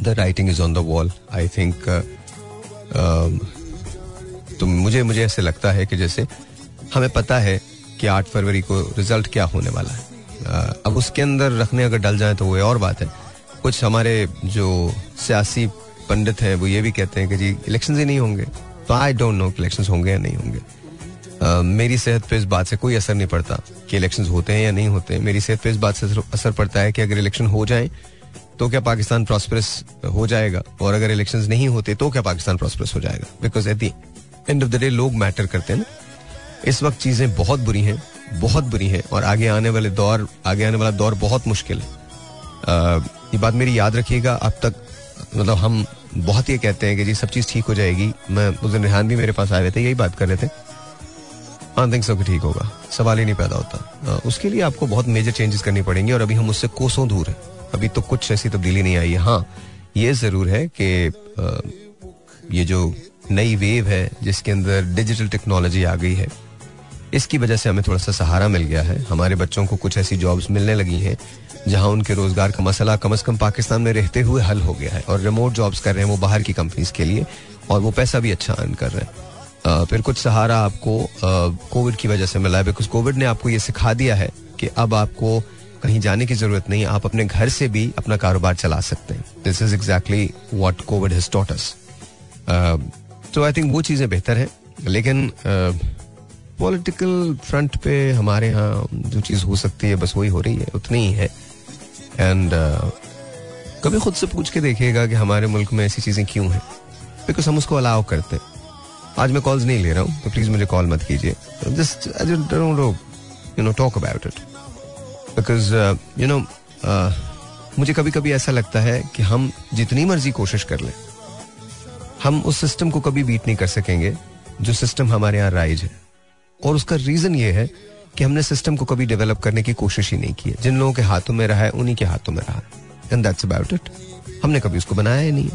[SPEAKER 1] the writing is on the wall I think तो मुझे मुझे ऐसे लगता है कि जैसे हमें पता है कि आठ फरवरी को रिज़ल्ट क्या होने वाला है। अब उसके अंदर रखने अगर डल जाए तो वो और बात है। कुछ हमारे जो सियासी पंडित हैं वो ये भी कहते हैं कि जी इलेक्शन ही नहीं होंगे। तो आई डोंट नो इलेक्शन होंगे या नहीं होंगे। Uh, मेरी सेहत पे इस बात से कोई असर नहीं पड़ता कि इलेक्शन होते हैं या नहीं होते हैं। मेरी सेहत पे इस बात से असर पड़ता है कि अगर इलेक्शन हो जाए तो क्या पाकिस्तान प्रॉस्परस हो जाएगा? और अगर इलेक्शन नहीं होते तो क्या पाकिस्तान प्रॉस्परस हो जाएगा? Because at the end of the day लोग मैटर करते हैं ना। इस वक्त चीज़ें बहुत बुरी हैं बहुत बुरी हैं और आगे आने वाले दौर आगे आने वाला दौर बहुत मुश्किल है। uh, ये बात मेरी याद रखिएगा। अब तक मतलब हम बहुत ये कहते हैं कि जी, सब चीज़ ठीक हो जाएगी। मैं, उस दिन रेहान भी मेरे पास आए हुए थे, यही बात कर रहे थे। आई थिंक सब ठीक होगा। सवाल ही नहीं पैदा होता। उसके लिए आपको बहुत मेजर चेंजेस करनी पड़ेंगी और अभी हम उससे कोसों दूर हैं। अभी तो कुछ ऐसी तब्दीली नहीं आई है। हाँ ये ज़रूर है कि ये जो नई वेव है, जिसके अंदर डिजिटल टेक्नोलॉजी आ गई है, इसकी वजह से हमें थोड़ा सा सहारा मिल गया है। हमारे बच्चों को कुछ ऐसी जॉब्स मिलने लगी हैं जहाँ उनके रोज़गार का मसला कम अज कम पाकिस्तान में रहते हुए हल हो गया है और रिमोट जॉब्स कर रहे हैं वो बाहर की कंपनीज़ के लिए और वो पैसा भी अच्छा अर्न कर रहे हैं। फिर कुछ सहारा आपको कोविड की वजह से मिला है बिकॉज़ कोविड ने आपको ये सिखा दिया है कि अब आपको कहीं जाने की ज़रूरत नहीं, आप अपने घर से भी अपना कारोबार चला सकते हैं। This is exactly what covid has taught us तो आई थिंक वो चीज़ें बेहतर हैं, लेकिन पॉलिटिकल फ्रंट पे हमारे यहाँ जो चीज़ हो सकती है, बस वही हो रही है, उतनी ही है। एंड uh, कभी खुद से पूछ के देखिएगा कि हमारे मुल्क में ऐसी चीज़ें क्यों हैं। बिकॉज़ हम उसको अलाउ करते हैं। आज मैं कॉल्स नहीं ले रहा हूँ तो प्लीज़ मुझे कॉल मत कीजिए। Just I you know talk about it because you know मुझे कभी कभी ऐसा लगता है कि हम जितनी मर्ज़ी कोशिश कर लें हम उस सिस्टम को कभी बीट नहीं कर सकेंगे जो सिस्टम हमारे यहाँ राइज है। और उसका रीजन ये है कि हमने सिस्टम को कभी डेवलप करने की कोशिश ही नहीं की है। जिन लोगों के हाथों में रहा है, उन्हीं के हाथों में रहा है। एंड दैट्स अबाउट इट हमने कभी उसको बनाया ही नहीं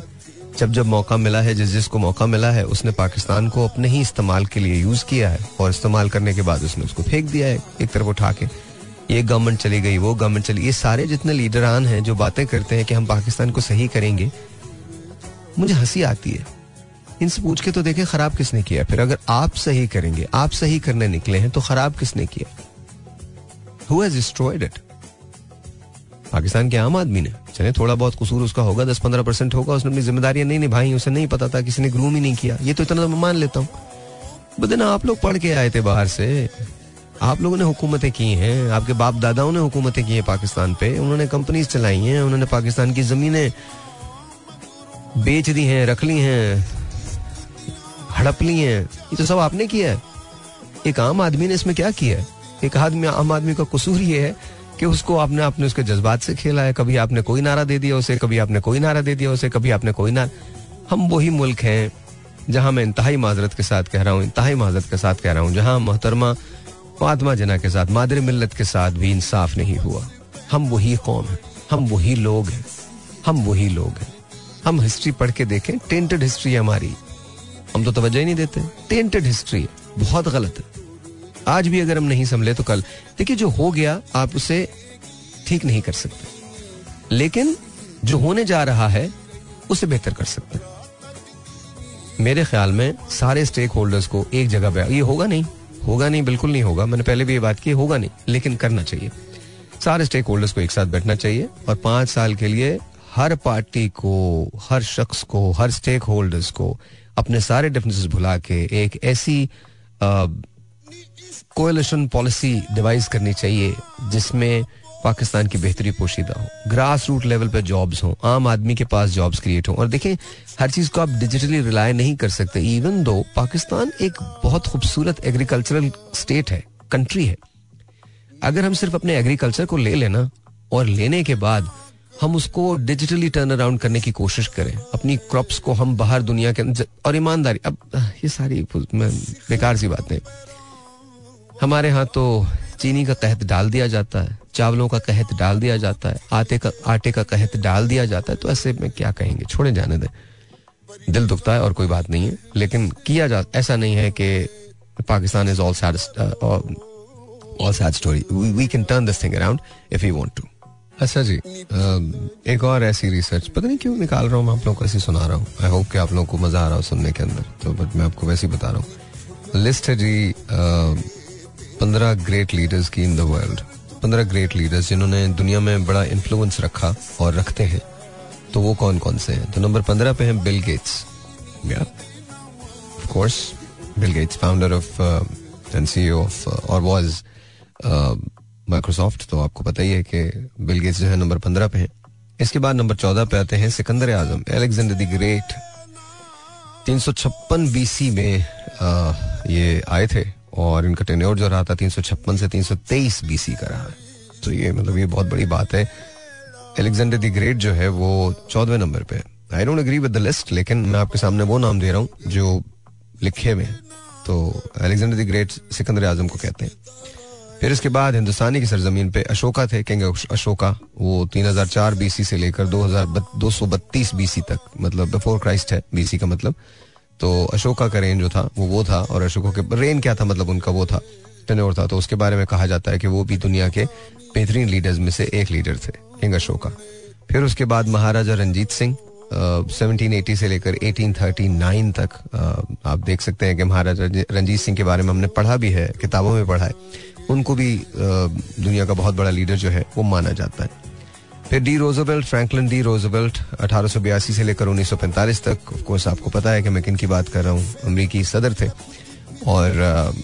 [SPEAKER 1] जब जब मौका मिला है, जिस जिसको मौका मिला है, उसने पाकिस्तान को अपने ही इस्तेमाल के लिए यूज़ किया है और इस्तेमाल करने के बाद उसने उसको फेंक दिया है, एक तरफ़ उठा के। ये गवर्नमेंट चली गई, वो गवर्नमेंट चली। ये सारे जितने लीडरान हैं, जो बातें करते हैं कि हम पाकिस्तान को सही करेंगे, मुझे हँसी आती है। इनसे पूछ के तो देखें खराब किसने किया। फिर अगर आप सही करेंगे, आप सही करने निकले हैं तो खराब किसने किया? हु डिस्ट्रॉयड इट पाकिस्तान के आम आदमी ने। चले, थोड़ा बहुत कसूर उसका होगा दस पंद्रह परसेंट होगा, उसने अपनी जिम्मेदारियाँ नहीं निभाई, उसे नहीं पता था, किसी ने ग्रूम ही नहीं किया। ये तो इतना तो मान लेता हूँ। बदन आप लोग पढ़ के आए थे बाहर से। आप लोगों ने हुकूमतें की हैं, आपके बाप दादाओं ने हुकूमतें की हैं पाकिस्तान पे। उन्होंने कंपनीज़ चलाई हैं, उन्होंने पाकिस्तान की जमीनें बेच दी हैं, रख ली हैं। हड़प ली हैं। ये तो सब आपने किया है। एक आम आदमी ने इसमें क्या किया है? एक आदमी आम आदमी का कसूर ये है कि उसको आपने आपने उसके जज्बात से खेला है। कभी आपने कोई नारा दे दिया उसे, कभी आपने कोई नारा दे दिया उसे, कभी आपने कोई नारा हम वही मुल्क हैं जहाँ मैं इंतहाई माजरत के साथ कह रहा हूँ, इंतहाई माजरत के साथ कह रहा हूँ, जहाँ मोहतरमा फातमा जना के साथ, मादर मिल्लत के साथ भी इंसाफ नहीं हुआ। हम वही कौम है। हम वही लोग हैं। हम वही लोग हैं। हम हिस्ट्री पढ़ के देखें टेंटेड हिस्ट्री हमारी। हम तो तवज्जो ही नहीं देते। टेंटेड हिस्ट्री है। बहुत गलत है। आज भी अगर हम नहीं संभले तो कल। देखिए, जो हो गया, आप उसे ठीक नहीं कर सकते। लेकिन जो होने जा रहा है, उसे बेहतर कर सकते हैं। मेरे ख्याल में सारे स्टेक होल्डर्स को एक जगह पे ये होगा नहीं। होगा नहीं, बिल्कुल नहीं होगा। मैंने पहले भी ये बात की, होगा नहीं। लेकिन करना चाहिए। सारे स्टेक होल्डर्स को एक साथ बैठना चाहिए और पाँच साल के लिए हर पार्टी को, हर शख्स को, हर स्टेक होल्डर्स को अपने सारे डिफरेंसेस भुला के एक ऐसी कोएलिशन पॉलिसी डिवाइस करनी चाहिए जिसमें पाकिस्तान की बेहतरी पोशीदा हो ग्रास रूट लेवल पर जॉब्स हो, आम आदमी के पास जॉब्स क्रिएट हो। और देखें, हर चीज़ को आप डिजिटली रिलाय नहीं कर सकते इवन दो पाकिस्तान एक बहुत खूबसूरत एग्रीकल्चरल स्टेट है कंट्री है। अगर हम सिर्फ़ अपने एग्रीकल्चर को ले लेना और लेने के बाद हम उसको डिजिटली टर्न अराउंड करने की कोशिश करें। अपनी क्रॉप्स को हम बाहर दुनिया के और ईमानदारी अब ये सारी बेकार सी बातें हमारे यहाँ तो चीनी का कहत डाल दिया जाता है, चावलों का कहत डाल दिया जाता है, आटे का आटे का कहत डाल दिया जाता है तो ऐसे में क्या कहेंगे? छोड़े जाने दें। दिल दुखता है और कोई बात नहीं है, लेकिन किया जा ऐसा नहीं है कि Pakistan is all sad all sad story we can turn this thing around if you want to अच्छा जी। एक और ऐसी रिसर्च पता नहीं क्यों निकाल रहा हूँ मैं आप लोगों को, ऐसी सुना रहा हूँ। आई होप कि आप लोगों को मज़ा आ रहा हो सुनने के अंदर। तो बट मैं आपको वैसे ही बता रहा हूँ। लिस्ट है जी पंद्रह ग्रेट लीडर्स की इन द वर्ल्ड पंद्रह ग्रेट लीडर्स जिन्होंने दुनिया में बड़ा इन्फ्लुएंस रखा और रखते हैं। तो वो कौन कौन से हैं? तो नंबर पंद्रह पे हैं Bill Gates course Bill Gates founder of and CEO of और वाज माइक्रोसॉफ्ट तो आपको पता ही है कि बिल गेट्स जो है नंबर पंद्रह पे हैं। इसके बाद नंबर चौदह पे आते हैं Sikandar Azam Alexander the great तीन सौ छप्पन बीसी में आ, ये आए थे और इनका टेन्योर जो रहा था तीन सौ छप्पन से तीन सौ तेईस बीसी का रहा तो ये मतलब ये बहुत बड़ी बात है। एलेक्जेंडर द ग्रेट जो है वो चौदहवें नंबर पे I don't agree with the list लेकिन मैं आपके सामने वो नाम दे रहा हूँ जो लिखे हैं। तो Alexander the great Sikandar Azam को कहते हैं। फिर इसके बाद हिंदुस्तानी की सरजमीन पे अशोका थे किंग अशोका, वो 3004 बीसी से लेकर 2232 बीसी तक मतलब बिफोर क्राइस्ट है बीसी का मतलब। तो अशोका का रेन जो था, वो वो था, और अशोका के रेन क्या था मतलब उनका वो था टेन्योर था। तो उसके बारे में कहा जाता है कि वो भी दुनिया के बेहतरीन लीडर्स में से एक लीडर थे किंग अशोका। फिर उसके बाद महाराजा रंजीत सिंह सेवनटीन एटी से लेकर एटीन थर्टी नाइन तक आप देख सकते हैं कि महाराजा रंजीत सिंह के बारे में हमने पढ़ा भी है, किताबों में पढ़ा है। उनको भी दुनिया का बहुत बड़ा लीडर जो है, वो माना जाता है। फिर D Roosevelt, Franklin D Roosevelt, अठारह से लेकर 1945 तक। कोर्स आपको पता है कि मैं किन की बात कर रहा हूँ। अमरीकी सदर थे। और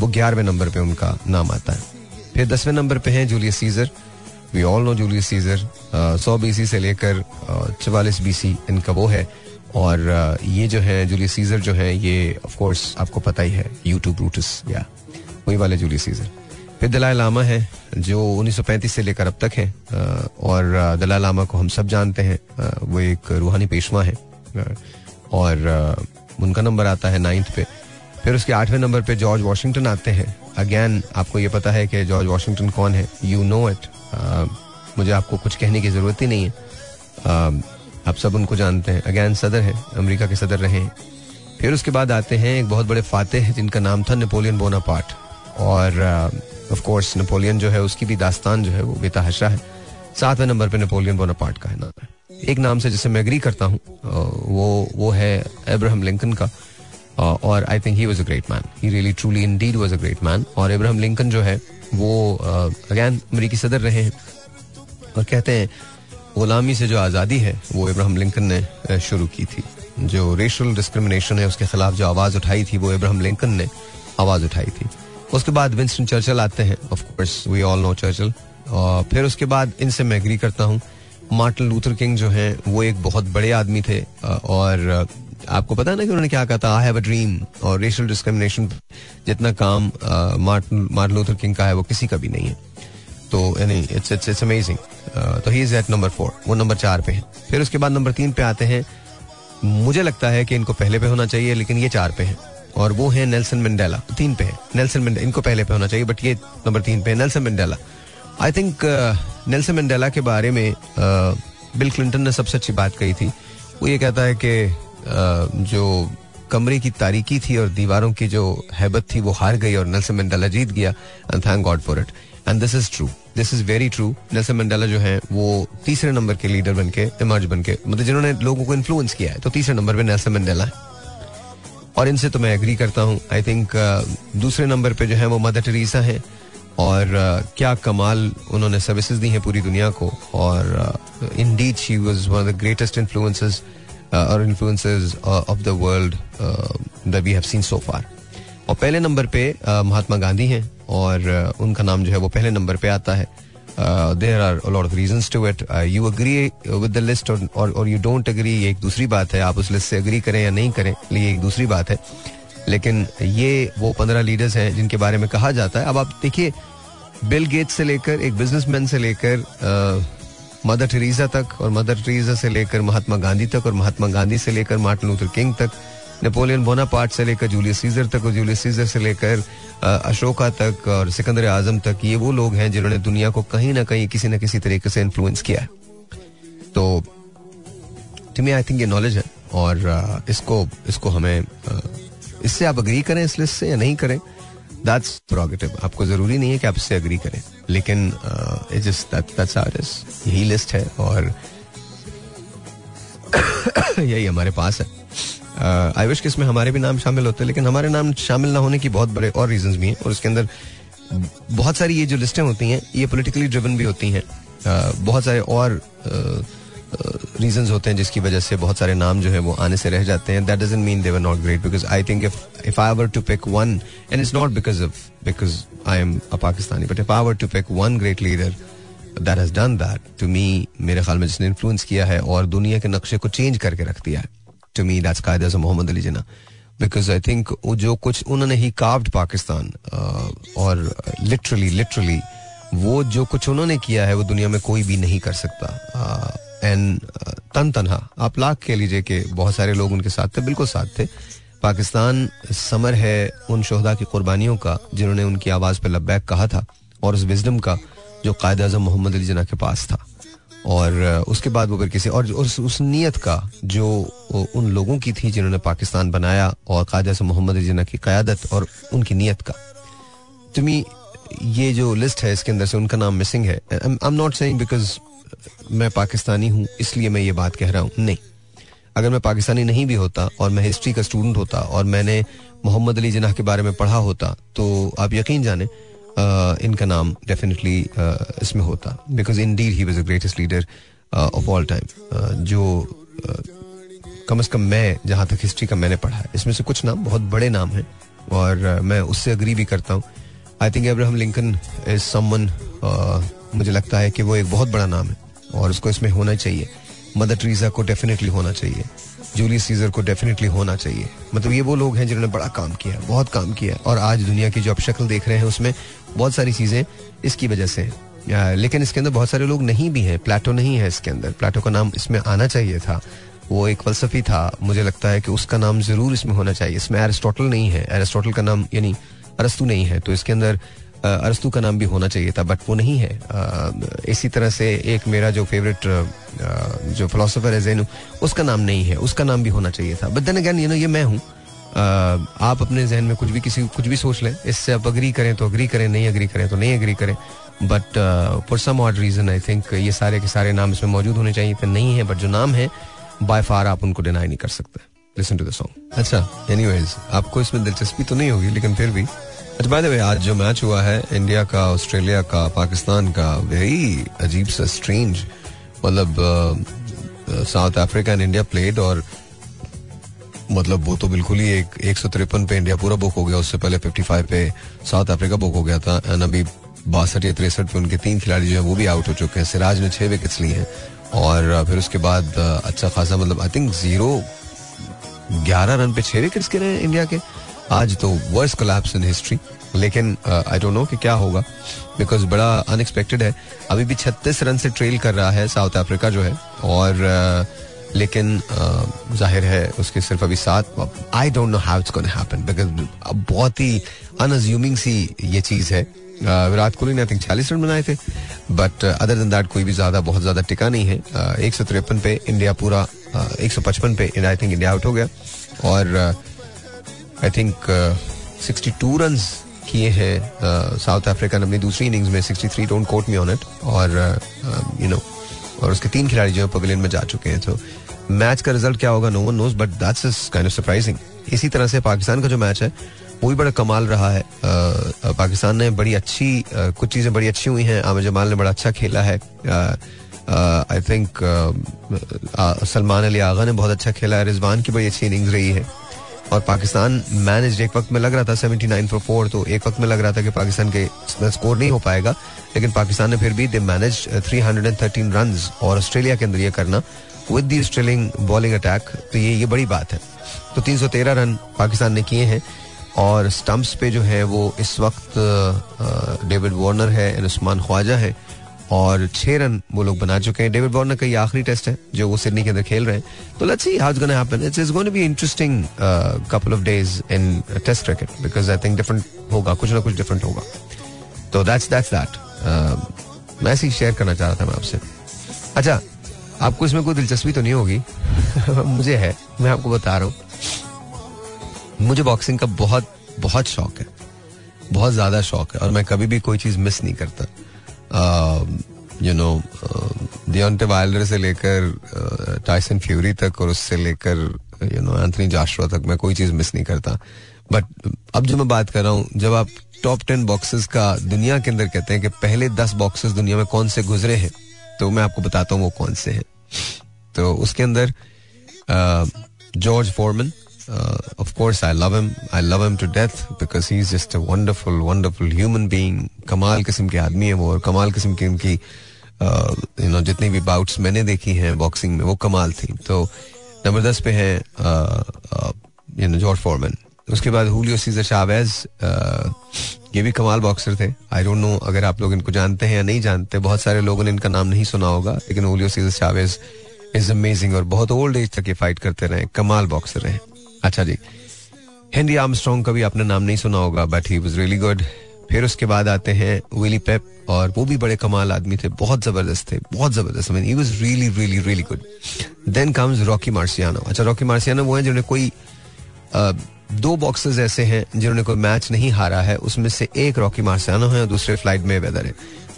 [SPEAKER 1] वो ग्यारहवें नंबर पे उनका नाम आता है। फिर दसवें नंबर पे हैं Julius Caesar. We all know Julius Caesar. सौ बीसी से लेकर चवालीस बीसी इनका वो है। और ये जो है, जूलियस सीजर जो है, ये ऑफ़ कोर्स आपको पता ही है यूट्यूब रूटस या, वही वाले जूलियस सीजर। फिर दलाई लामा है, जो 1935 से लेकर अब तक है और दलाई लामा को हम सब जानते हैं वो एक रूहानी पेशवा है और उनका नंबर आता है नाइन्थ पे। फिर उसके आठवें नंबर पे जॉर्ज वॉशिंगटन आते हैं। अगेन, आपको ये पता है कि जॉर्ज वॉशिंगटन कौन है? यू नो इट मुझे आपको कुछ कहने की ज़रूरत ही नहीं है। आप सब उनको जानते हैं। अगेन, सदर है, अमेरिका के सदर रहे हैं। फिर उसके बाद आते हैं एक बहुत बड़े फातेह जिनका नाम था नेपोलियन बोनापार्ट। और ऑफ़ कोर्स नेपोलियन जो है, उसकी भी दास्तान जो है, वो बेतहाशा है। सातवें नंबर पे नेपोलियन बोनापार्ट का है नाम। है एक नाम से जिसे मैं एग्री करता हूँ वो वो है अब्राहम लिंकन का। और I think he was a great man he really truly indeed was a great man और इब्राहिम लिंकन जो है, वो अगैन अमरीकी सदर रहे हैं। और कहते हैं, गुलामी से जो आज़ादी है, वो इब्राहिम लिंकन ने शुरू की थी। जो रेशल डिस्क्रिमिनेशन है, उसके खिलाफ जो आवाज़ उठाई थी, वो इब्राहिम लिंकन ने आवाज़ उठाई थी। उसके बाद विंस्टन चर्चल आते हैं। Of course we all know Churchill और फिर उसके बाद इनसे मैं एग्री करता हूँ। मार्टिन लूथर किंग जो है, वो एक बहुत बड़े आदमी थे। और आपको पता है ना कि उन्होंने क्या कहा था? आई हैव अ ड्रीम और रेशल डिस्क्रिमिनेशन जितना काम मार्टिन मार्टिन लूथर किंग का है, वो किसी का भी नहीं है। तो यानी इट्स इट्स इट्स अमेजिंग तो he is at number four वो नंबर चार पे है। फिर उसके बाद नंबर तीन पे आते हैं। मुझे लगता है कि इनको पहले पे होना चाहिए, लेकिन ये चार पे है। और वो है नेल्सन मंडेला तीन पे नेल्सन मंडेला इनको पहले पे होना चाहिए बट ये नंबर तीन पे Nelson Mandela I think Nelson Mandela के बारे में बिल क्लिंटन ने सबसे अच्छी बात कही थी। वो ये कहता है कि जो कमरे की तारीकी थी और दीवारों की जो हैबत थी, वो हार गई और नेल्सन मंडेला जीत गया and thank God for it and this is true this is very true Nelson Mandela जो है, वो तीसरे नंबर के लीडर बन के इमर्ज बन के मतलब जिन्होंने लोगों को इन्फ्लुएंस किया है तो तीसरे नंबर पे नेल्सन मंडेला है। और इनसे तो मैं एग्री करता हूँ। आई थिंक uh, दूसरे नंबर पे जो है वो मदर टेरेसा हैं और uh, क्या कमाल उन्होंने सर्विसेज़ दी हैं पूरी दुनिया को और indeed she was one the greatest influences और influences of the world that we have seen so far और पहले नंबर पे uh, महात्मा गांधी हैं और uh, उनका नाम जो है वो पहले नंबर पे आता है। There are lot of reasons to it you agree with the list और यू डोंट अग्री ये एक दूसरी बात है। आप उस लिस्ट से अग्री करें या नहीं करें, ये एक दूसरी बात है। लेकिन ये वो पंद्रह लीडर्स हैं जिनके बारे में कहा जाता है। अब आप देखिए बिल गेट से लेकर, एक बिजनेसमैन से लेकर मदर टेरेसा तक और मदर टेरेसा से लेकर महात्मा गांधी तक और महात्मा गांधी से लेकर मार्टिन लूथर किंग तक नेपोलियन बोनापार्ट से लेकर जूलियस सीजर तक और जूलियस सीजर से लेकर अशोका तक और सिकंदर आज़म तक ये वो लोग हैं जिन्होंने दुनिया को कहीं ना कहीं किसी न किसी तरीके से इन्फ्लुएंस किया है। तो टू आई थिंक ये नॉलेज है और इसको इसको हमें इससे आप अग्री करें इस लिस्ट से या नहीं करें दैट्स प्रोगेटिव आपको ज़रूरी नहीं है कि आप इससे अग्री करें, लेकिन यही लिस्ट है और यही हमारे पास है। आई विश कि इसमें हमारे भी नाम शामिल होते हैं लेकिन हमारे नाम शामिल ना होने की बहुत बड़े और रीजन भी हैं, और उसके अंदर बहुत सारी ये जो लिस्टें होती हैं, ये पोलिटिकली ड्रिवन भी होती हैं। बहुत सारे और रीजंस होते हैं जिसकी वजह से बहुत सारे नाम जो है वो आने से रह जाते हैं। That doesn't mean they were not great because I think if if I were to pick one and it's not because of because I am a Pakistani but if I were to pick one great leader that has done that to me मेरे ख्याल में जिसने influence किया है और दुनिया के नक्शे को चेंज करके रख दिया है to me that's Quaid Mohammad Ali Jinnah because I think जो कुछ उन्होंने ही काव्ड पाकिस्तान और लिटरली लिटरली वो जो कुछ उन्होंने किया है, वो दुनिया में कोई भी नहीं कर सकता। एंड तन तनहा, आप लाख कह लीजिए कि बहुत सारे लोग उनके साथ थे, बिल्कुल साथ थे। पाकिस्तान समर है उन शहदा की कुर्बानियों का, जिन्होंने उनकी आवाज़ पर लब्बैक कहा था, और उस विजडम का, जो कायद अजम मोहम्मद अली जना के पास था। और उसके बाद वो फिर किसी और उस, उस नीयत का जो उन लोगों की थी जिन्होंने पाकिस्तान बनाया और कायद से मोहम्मद जना की क्यादत और उनकी नीयत का। तुम्हें ये जो लिस्ट है इसके अंदर से उनका नाम मिसिंग है। I am not saying because मैं पाकिस्तानी हूँ इसलिए मैं ये बात कह रहा हूँ। नहीं। अगर मैं पाकिस्तानी नहीं भी होता और मैं हिस्ट्री का स्टूडेंट होता और मैंने मोहम्मद अली जिनाह के बारे में पढ़ा होता तो आप यकीन जाने इनका नाम डेफिनेटली इसमें होता। Because indeed he was the greatest leader of all time जो कम अज कम मैं, जहाँ तक हिस्ट्री का मैंने पढ़ा है, इसमें से कुछ नाम, बहुत बड़े नाम हैं, और मैं उससे अग्री भी करता हूँ। I think Abraham Lincoln is someone मुझे लगता है कि वो एक बहुत बड़ा नाम है, और उसको इसमें होना चाहिए। मदर ट्रीजा को डेफिनेटली होना चाहिए। जूलियस सीजर को डेफिनेटली होना चाहिए। मतलब ये वो लोग हैं जिन्होंने बड़ा काम किया बहुत काम किया और आज दुनिया की जो आप शक्ल देख रहे हैं, उसमें बहुत सारी चीज़ें इसकी वजह से। लेकिन इसके अंदर बहुत सारे लोग नहीं भी हैं। प्लेटो नहीं है इसके अंदर। प्लेटो का नाम इसमें आना चाहिए था। वो एक फलसफी था। मुझे लगता है कि उसका नाम ज़रूर इसमें होना चाहिए। इसमें एरिस्टोटल नहीं है। एरिस्टोटल का नाम, यानी अरस्तु नहीं है। तो इसके अंदर अरस्तु का नाम भी होना चाहिए था बट वो नहीं है। इसी तरह से एक मेरा जो फेवरेट जो फिलोसोफर है जैन उसका नाम नहीं है, उसका नाम भी होना चाहिए था। But then again you know ये मैं हूँ। आप अपने जहन में कुछ भी किसी, कुछ भी सोच लें, इससे आप अग्री करें तो अग्री करें, नहीं अग्री करें तो नहीं अग्री करें। But for some odd reason I think ये सारे के सारे नाम इसमें मौजूद होने चाहिए तो नहीं है बट जो नाम है बाय फार आप उनको डिनाई नहीं कर सकते। लिसन टू द सॉन्ग अच्छा एनीवेज आपको इसमें दिलचस्पी तो नहीं होगी, लेकिन फिर भी अच्छा बाय आज जो मैच हुआ है इंडिया का ऑस्ट्रेलिया का पाकिस्तान का वेरी अजीब सा स्ट्रेंज मतलब South Africa and India played और मतलब वो तो बिल्कुल ही एक एक सौ तिरपन पे इंडिया पूरा बुक हो गया, उससे पहले फिफ्टी फाइव पे साउथ अफ्रीका बुक हो गया था एंड अभी बासठ या तिरसठ पे उनके तीन खिलाड़ी जो है वो भी आउट हो चुके हैं। सिराज ने छह विकेट्स लिए हैं। और फिर उसके बाद अच्छा खासा मतलब आई थिंक ज़ीरो ग्यारह रन पे छह विकेट्स गिरे हैं इंडिया के। आज तो वर्स कोलैप्स इन हिस्ट्री लेकिन आई डोंट नो कि क्या होगा बिकॉज़ बड़ा अनएक्सपेक्टेड है। अभी भी 36 रन से ट्रेल कर रहा है साउथ अफ्रीका जो है और uh, लेकिन uh, ज़ाहिर है उसके सिर्फ़ अभी सात I don't know how it's gonna happen because अब बहुत ही अनअज्यूमिंग सी ये चीज़ है। Uh, विराट कोहली ने आई थिंक चालीस रन बनाए थे बट अदर देन दैट कोई भी ज़्यादा बहुत ज़्यादा टिका नहीं है। एक सौ तिरपन पे इंडिया पूरा एक सौ पचपन पे आई थिंक इंडिया आउट हो गया और I think sixty two run किए हैं साउथ अफ्रीका ने अपनी दूसरी इनिंग्स में sixty three don't quote me on it और यू नो और उसके तीन खिलाड़ी जो है पवेलियन में जा चुके हैं। तो मैच का रिज़ल्ट क्या होगा no one knows but that's kind of surprising इसी तरह से पाकिस्तान का जो मैच है, वो भी बड़ा कमाल रहा है। पाकिस्तान ने बड़ी अच्छी कुछ चीज़ें बड़ी अच्छी हुई हैं। आमिर जमाल ने बड़ा अच्छा खेला है। आई थिंक सलमान अली आगा ने बहुत अच्छा खेला है। रिजवान की बड़ी अच्छी इनिंग्स रही है। और पाकिस्तान मैनेज एक वक्त में लग रहा था सेवेंटी नाइन फॉर फोर तो एक वक्त में लग रहा था कि पाकिस्तान के स्कोर नहीं हो पाएगा, लेकिन पाकिस्तान ने फिर भी they manage three hundred and thirteen run और ऑस्ट्रेलिया के अंदर ये करना with the sterling bowling attack तो ये ये बड़ी बात है। तो तीन सौ तेरह रन पाकिस्तान ने किए हैं, और स्टम्प्स पे जो है वो इस वक्त डेविड वार्नर है उस्मान ख्वाजा है और छह रन वो लोग बना चुके हैं। डेविड वार्नर का ये आखिरी टेस्ट है, जो वो सिडनी के अंदर खेल रहे हैं। तो let's see how it's gonna happen it's is gonna be interesting couple of days in test cricket because I think different होगा, कुछ ना कुछ डिफरेंट होगा। तो दैट्स दैट्स दैट मैं ऐसे शेयर करना चाह रहा था मैं आपसे। अच्छा आपको इसमें कोई दिलचस्पी तो नहीं होगी? मुझे है, मैं आपको बता रहा हूँ। मुझे बॉक्सिंग का बहुत बहुत शौक है। बहुत ज़्यादा शौक है और मैं कभी भी कोई चीज़ मिस नहीं करता। यू नो डियोंटे वाइल्डर से लेकर टाइसन uh, फ्यूरी तक और उससे लेकर यू नो एंथनी जाशुआ तक मैं कोई चीज़ मिस नहीं करता। बट अब जो मैं बात कर रहा हूँ जब आप टॉप टेन बॉक्सेस का दुनिया के अंदर कहते हैं कि पहले दस बॉक्सेस दुनिया में कौन से गुजरे हैं तो मैं आपको बताता हूँ वो कौन से हैं। तो उसके अंदर George Foreman of course I love him I love him to death because he is just a wonderful wonderful human being कमाल किस्म के आदमी है वो और कमाल किस्म की उनकी यू नो जितनी भी बाउट्स मैंने देखी हैं बॉक्सिंग में वो कमाल थी तो नंबर दस पे है यू नो जॉर्ज फॉरमन उसके बाद हुलियो सीजर शावेज ये भी कमाल बॉक्सर थे आई डोंट नो अगर आप लोग इनको जानते हैं या नहीं जानते बहुत सारे लोगों ने इनका नाम नहीं सुना होगा लेकिन Julio Cesar Chavez is amazing और बहुत ओल्ड एज तक ये फाइट करते रहे कमाल बॉक्सर रहे अच्छा जी। हेनरी आर्मस्ट्रॉन्ग का भी आपने नाम नहीं सुना होगा but he was really good फिर उसके बाद आते हैं विली पेप और वो भी बड़े कमाल आदमी थे, बहुत ज़बरदस्त थे, बहुत ज़बरदस्त। He was really really really good then comes Rocky Marciano अच्छा रॉकी मार्सियानो वो है जिन्होंने कोई दो बॉक्सेस ऐसे हैं जिन्होंने कोई मैच नहीं हारा है। उसमें से एक रॉकी मार्सियानो है और दूसरे फ़्लाइट में वेदर है।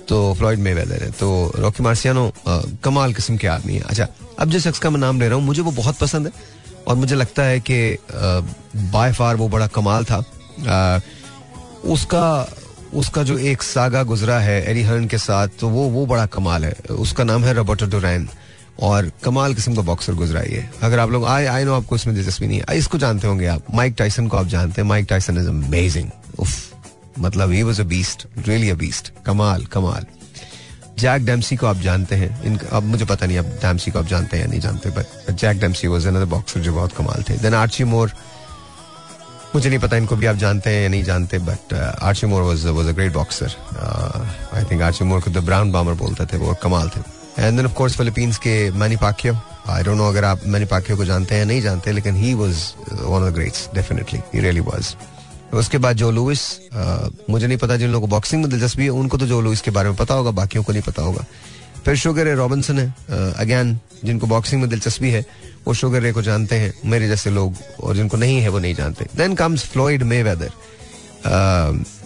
[SPEAKER 1] तो फ्लॉइड में वेदर है। तो रॉकी मार्सियानो कमाल किस्म के आदमी है। अच्छा अब जिस शख्स का मैं नाम ले रहा हूँ, मुझे वो बहुत पसंद है। और मुझे लगता है कि बाय फार वो बड़ा कमाल था। आ, उसका उसका जो एक सागा गुजरा है एरी हर्न के साथ तो वो वो बड़ा कमाल है। उसका नाम है रोबोटो डोरैन और कमाल किस्म का बॉक्सर गुजरा है अगर आप लोग आए आई नो आपको इसमें दिलचस्पी नहीं है। इसको जानते होंगे आप। माइक टाइसन को आप जानते हैं। माइक टाइसन इज़ अमेजिंग मतलब he was a beast really a beast कमाल कमाल। जैक डेम्सी को आप जानते हैं। इन अब मुझे पता नहीं अब डेम्सी को आप जानते हैं या नहीं जानते but Jack Dempsey was another boxer जो बहुत कमाल थे। देन आर्ची मोर मुझे नहीं पता इनको भी आप जानते हैं या नहीं जानते but Archie Moore was was a great boxer I think Archie Moore को द ब्राउन बामर बोलते थे, वो कमाल थे। And then of course Philippines के Manny Pacquiao I don't know अगर आप मैनी पाकियो को जानते हैं नहीं जानते, लेकिन he was one of the greats definitely he really was उसके बाद जो लुइस मुझे नहीं पता जिन लोगों को बॉक्सिंग में दिलचस्पी है, उनको तो जो लुइस के बारे में पता होगा, बाकियों को नहीं पता होगा। फिर शुगर रे रॉबिन्सन है अगेन जिनको बॉक्सिंग में दिलचस्पी है, वो शुगर रे को जानते हैं, मेरे जैसे लोग, और जिनको नहीं है, वो नहीं जानते। Then comes Floyd Mayweather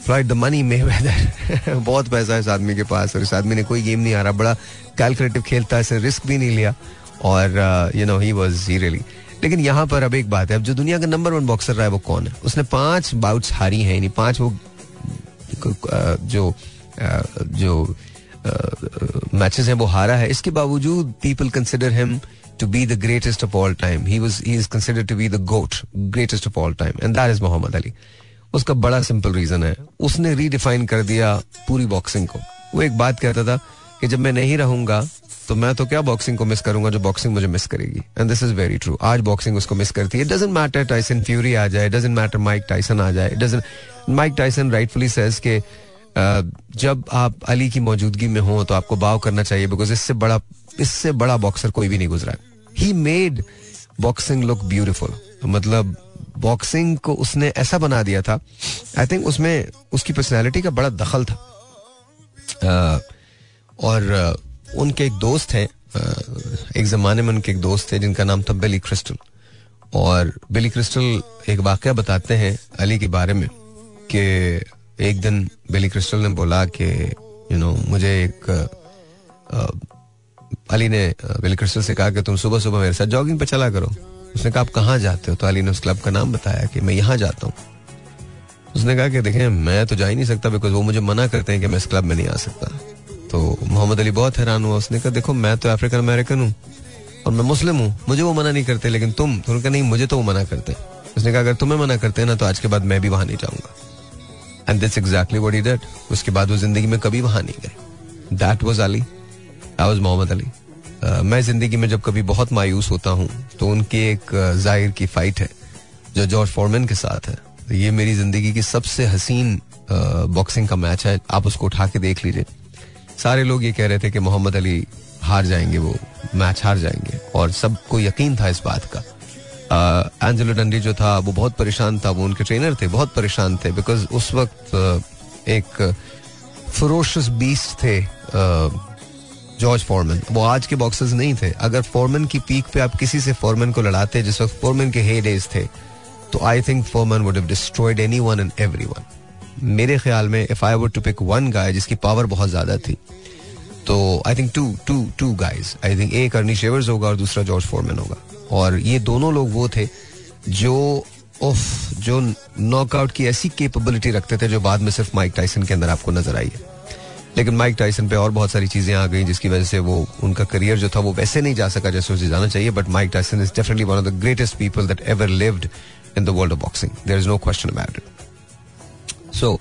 [SPEAKER 1] Floyd the Money Mayweather बहुत पैसा है इस आदमी के पास, और इस आदमी ने कोई गेम नहीं रहा बड़ा कैलकुलेटिव खेलता है रिस्क भी नहीं लिया, और you know he was he really लेकिन यहाँ पर अब एक बात है, अब जो दुनिया का नंबर वन बॉक्सर रहा है वो कौन है? उसने पाँच बाउट्स हारी हैं, यानी पाँच वो जो जो मैचेस हैं वो हारा है। इसके बावजूद people consider him to be the greatest of all time he was he is considered to be the GOAT greatest of all time and that is Muhammad Ali उसका बड़ा सिंपल रीजन है। उसने रीडिफाइन कर दिया पूरी boxing को। वो एक बात कहता था कि जब मैं नहीं रहूँगा तो मैं तो क्या बॉक्सिंग को मिस करूँगा जो बॉक्सिंग मुझे मिस करेगी? And this is very true आज बॉक्सिंग उसको मिस करती है. डजेंट मैटर टाइसन फ्यूरी आ जाए. डजेंट मैटर माइक टाइसन आ जाए. Doesn't Mike Tyson rightfully says के जब आप अली की मौजूदगी में हो तो आपको बाव करना चाहिए बिकॉज़ इससे बड़ा इससे बड़ा बॉक्सर कोई भी नहीं गुजरा ही. मेड बॉक्सिंग लुक ब्यूटिफुल मतलब बॉक्सिंग को उसने ऐसा बना दिया था. आई थिंक उसमें उसकी पर्सनैलिटी का बड़ा दखल था. Uh, और uh, उनके एक दोस्त हैं एक जमाने में उनके एक दोस्त थे जिनका नाम था बिली क्रिस्टल। और बिली क्रिस्टल एक वाक्य बताते हैं अली के बारे में कि एक दिन बिली क्रिस्टल ने बोला कि यू नो मुझे एक अली ने बिली क्रिस्टल से कहा कि तुम सुबह सुबह मेरे साथ जॉगिंग पे चला करो। उसने कहा, आप कहाँ जाते हो? तो अली ने उस क्लब का नाम बताया कि मैं यहाँ जाता हूँ। उसने कहा कि, देखें, मैं तो जा ही नहीं सकता बिकॉज़ वो मुझे मना करते हैं कि मैं इस क्लब में नहीं आ सकता। तो मोहम्मद अली बहुत हैरान हुआ। उसने कहा, देखो, मैं तो अफ्रीकन अमेरिकन हूँ और मैं मुस्लिम हूँ। मुझे वो मना नहीं करते, लेकिन तुम तो कहा, नहीं, मुझे तो वो मना करते उसने कहा, अगर तुम्हें मना करते हैं ना तो आज के बाद मैं भी वहाँ नहीं जाऊँगा। And that's exactly what he did उसके बाद वो ज़िंदगी में कभी वहाँ नहीं गए। That was Ali I was Muhammad Ali. मैं ज़िंदगी में जब कभी बहुत मायूस होता हूँ तो उनकी एक ज़ाहिर की फाइट है, जो जॉर्ज फॉरमैन के साथ है। ये मेरी ज़िंदगी की सबसे हसीन बॉक्सिंग का मैच है। आप उसको उठा के देख लीजिए। सारे लोग ये कह रहे थे कि मोहम्मद अली हार जाएँगे, वो मैच हार जाएँगे। और सबको यकीन था इस बात का। एंजेलो डंडी जो था, वो बहुत परेशान था। वो उनके ट्रेनर थे, बहुत परेशान थे बिकॉज़ उस वक्त एक फरोशस बीस्ट थे जॉर्ज फॉरमैन वो आज के बॉक्सर्स नहीं थे। अगर फॉरमैन की पीक पे आप किसी से फॉरमैन को लड़ाते, जिस वक्त फॉरमैन के हे डेज़ थे तो I think Foreman would have destroyed anyone and everyone मेरे ख्याल में if I would to pick one guy जिसकी पावर बहुत ज़्यादा थी तो I think two two two guys I think एक अर्नी शेवर्स होगा और दूसरा जॉर्ज फॉरमैन होगा। और ये दोनों लोग वो थे जो, उफ, जो नॉकआउट की ऐसी कैपेबिलिटी रखते थे जो बाद में सिर्फ़ माइक टाइसन के अंदर आपको नज़र आई है। लेकिन माइक टाइसन पे और बहुत सारी चीज़ें आ गई जिसकी वजह से वो, उनका करियर जो था वो वैसे नहीं जा सका जैसे उसे जाना चाहिए but Mike Tyson is definitely one of the greatest people that ever lived in the world of boxing there is no question about it so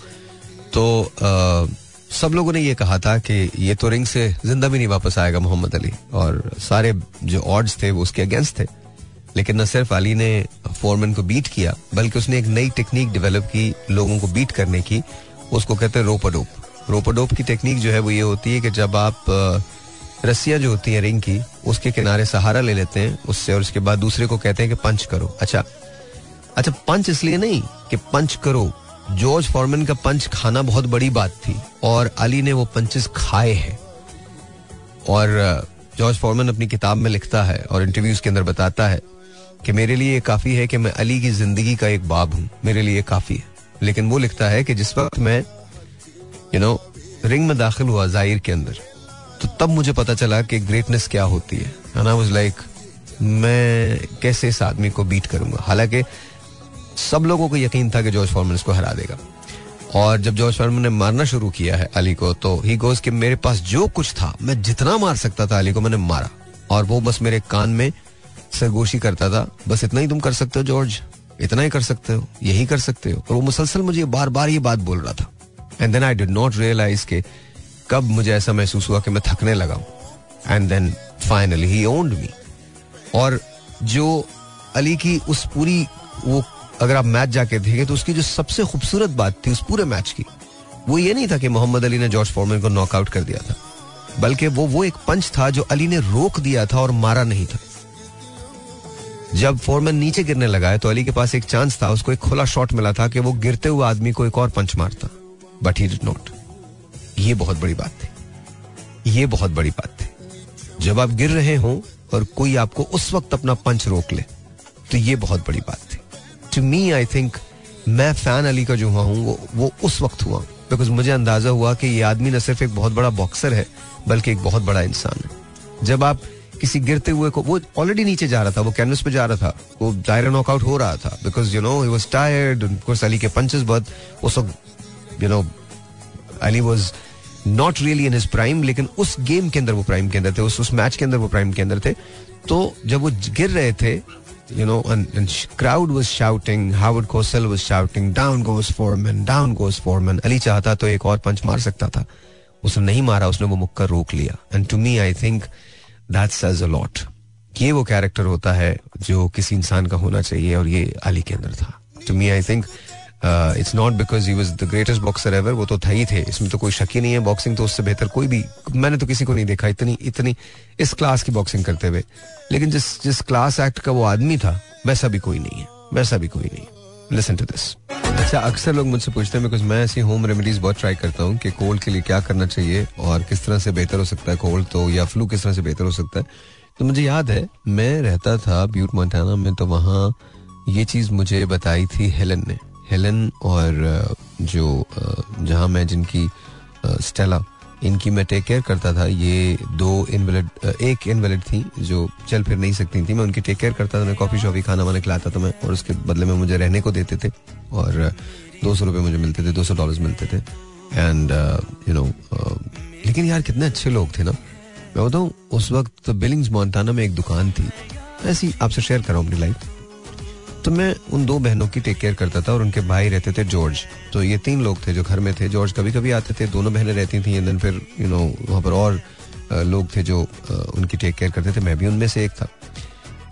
[SPEAKER 1] तो uh, सब लोगों ने ये कहा था कि ये तो रिंग से ज़िंदा भी नहीं वापस आएगा मोहम्मद अली। और सारे जो ऑर्ड्स थे वो उसके अगेंस्ट थे। लेकिन न सिर्फ़ अली ने फोरमैन को बीट किया बल्कि उसने एक नई टेक्निक डेवलप की लोगों को बीट करने की। उसको कहते हैं रोपाडोप। रोपाडोप की टेक्निक जो है वो ये होती है कि जब आप रस्सियाँ जो होती हैं रिंग की उसके किनारे सहारा ले लेते हैं उससे और उसके बाद दूसरे को कहते हैं कि पंच करो। अच्छा अच्छा पंच इसलिए नहीं कि पंच करो। जॉर्ज फॉर्मन का पंच खाना बहुत बड़ी बात थी, और अली ने वो पंचेस खाए हैं। और जॉर्ज फॉर्मन अपनी किताब में लिखता है और इंटरव्यूज़ के अंदर बताता है कि मेरे लिए काफ़ी है कि मैं अली की ज़िंदगी का एक बाब हूँ। मेरे लिए काफ़ी है। लेकिन वो लिखता है कि जिस वक्त मैं यू नो रिंग में दाखिल हुआ ज़ाहिर के अंदर तो तब मुझे पता चला कि ग्रेटनेस क्या होती है। लाइक मैं कैसे इस आदमी को बीट करूँगा? हालाँकि सब लोगों को यकीन था कि जॉर्ज फॉर्मन इसको हरा देगा। और जब जॉर्ज फॉर्मन ने मारना शुरू किया है अली को तो ही गोज कि मेरे पास जो कुछ था, मैं जितना मार सकता था अली को मैंने मारा। और वो बस मेरे कान में सरगोशी करता था, बस इतना ही तुम कर सकते हो जॉर्ज, इतना ही कर सकते हो, यही कर सकते हो। और वो मुसलसल मुझे बार बार ये बात बोल रहा था। And then I did not realise के कब मुझे ऐसा महसूस हुआ कि मैं थकने लगा and then finally he owned me और जो अली की उस पूरी वो अगर आप मैच जाके देखें तो उसकी जो सबसे खूबसूरत बात थी उस पूरे मैच की, वो ये नहीं था कि मोहम्मद अली ने जॉर्ज फॉर्मन को नॉकआउट कर दिया था, बल्कि वो वो एक पंच था जो अली ने रोक दिया था और मारा नहीं था। जब फोरमैन नीचे गिरने लगा है तो अली के पास एक चांस था, उसको एक खुला शॉट मिला था कि वो गिरते हुए आदमी को एक और पंच मारता, बट ही डिड नॉट ये बहुत बड़ी बात थी। ये बहुत बड़ी बात थी। जब आप गिर रहे हो और कोई आपको उस वक्त अपना पंच रोक ले तो ये बहुत बड़ी बात टू मी आई थिंक मैं फ़ैन अली का जो हुआ हूँ वो, वो उस वक्त हुआ। बिकॉज़ मुझे अंदाज़ा हुआ कि ये आदमी न सिर्फ़ एक बहुत बड़ा बॉक्सर है बल्कि एक बहुत बड़ा इंसान है। जब आप किसी गिरते हुए को वो ऑलरेडी नीचे जा रहा था वो कैनवस पे जा रहा था वो दायरा नॉकआउट हो रहा था because you know he was tired course Ali के पंचेस बहुत उस वक्त you know Ali was not really in his prime लेकिन उस गेम के अंदर वो प्राइम के अंदर थे उस उस मैच के अंदर वो प्राइम के अंदर थे। तो जब वो गिर रहे थे you know, and, and crowd was shouting, Howard Cosell was shouting, down goes Foreman, down goes Foreman. Ali चाहता तो एक और पंच मार सकता था। उसने नहीं मारा उसने वो मुक्का रोक लिया। And to me I think that says a lot ये वो कैरेक्टर होता है जो किसी इंसान का होना चाहिए और ये अली के अंदर था। To me I think it's not because he was the greatest boxer ever वो तो था ही थे। इसमें तो कोई शक ही नहीं है बॉक्सिंग तो उससे बेहतर कोई भी, मैंने तो किसी को नहीं देखा इतनी इतनी इस क्लास की बॉक्सिंग करते हुए। लेकिन जिस जिस क्लास एक्ट का वो आदमी था, वैसा भी कोई नहीं है, वैसा भी कोई नहीं। लिसन टू दिस अच्छा अक्सर लोग मुझसे पूछते हैं बिकॉज़ मैं ऐसी होम रेमेडीज बहुत ट्राई करता हूँ कि कोल्ड के लिए क्या करना चाहिए और किस तरह से बेहतर हो सकता है कोल्ड तो या फ्लू किस तरह से बेहतर हो सकता है। तो मुझे याद है, मैं रहता था ब्यूट मोन्टाना में तो वहाँ ये चीज़ मुझे बताई थी हेलन ने। हेलन और जो जहाँ मैं जिनकी स्टेला, इनकी मैं टेक केयर करता था, ये दो इनवेलिड एक इनवेलिड थी जो चल फिर नहीं सकती थी। मैं उनकी टेक केयर करता था, मैं कॉफ़ी शॉफी खाना वाना खिलाता था मैं, और उसके बदले में मुझे रहने को देते थे और दो सौ रुपये मुझे मिलते थे, दो सौ डॉलर मिलते थे। एंड यू नो लेकिन यार कितने अच्छे लोग थे ना। मैं बताऊँ, उस वक्त बिलिंग्स मोन्टाना में एक दुकान थी। ऐसी आपसे शेयर कर रहा हूँ अपनी लाइफ तो मैं उन दो बहनों की टेक केयर करता था और उनके भाई रहते थे जॉर्ज तो ये तीन लोग थे जो घर में थे। जॉर्ज कभी कभी आते थे, दोनों बहनें रहती थी एंड फिर यू नो वहाँ पर और लोग थे जो उनकी टेक केयर करते थे। मैं भी उनमें से एक था।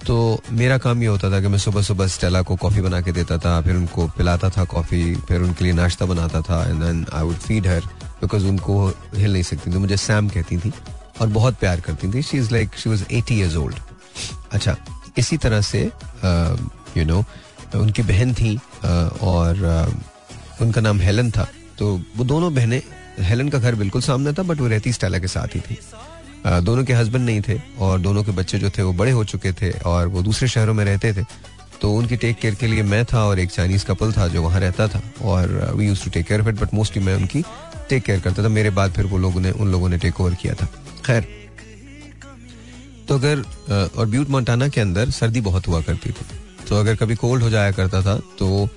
[SPEAKER 1] तो मेरा काम ये होता था कि मैं सुबह सुबह स्टेला को कॉफ़ी बना के देता था, फिर उनको पिलाता था कॉफ़ी फिर उनके लिए नाश्ता बनाता था and then I would feed her because उनको हिल नहीं सकती थी। मुझे सैम कहती थी और बहुत प्यार करती थी। She is like she was eighty years old अच्छा इसी तरह से यू नो उनकी बहन थी और उनका नाम हेलन था। तो वो दोनों बहनें, हेलन का घर बिल्कुल सामने था, बट वो रहती स्टेला के साथ ही थी। दोनों के हस्बैंड नहीं थे, और दोनों के बच्चे जो थे वो बड़े हो चुके थे, और वो दूसरे शहरों में रहते थे। तो उनकी टेक केयर के लिए मैं था, और एक चाइनीज़ कपल था जो वहाँ रहता था, और we use to take care it but mostly मैं उनकी टेक केयर करता था। मेरे बाद फिर वो लोगों ने, उन लोगों ने टेक ओवर किया था। खैर तो अगर और ब्यूट मोन्टाना के अंदर सर्दी बहुत हुआ करती थी। तो अगर कभी कोल्ड हो जाया करता था तो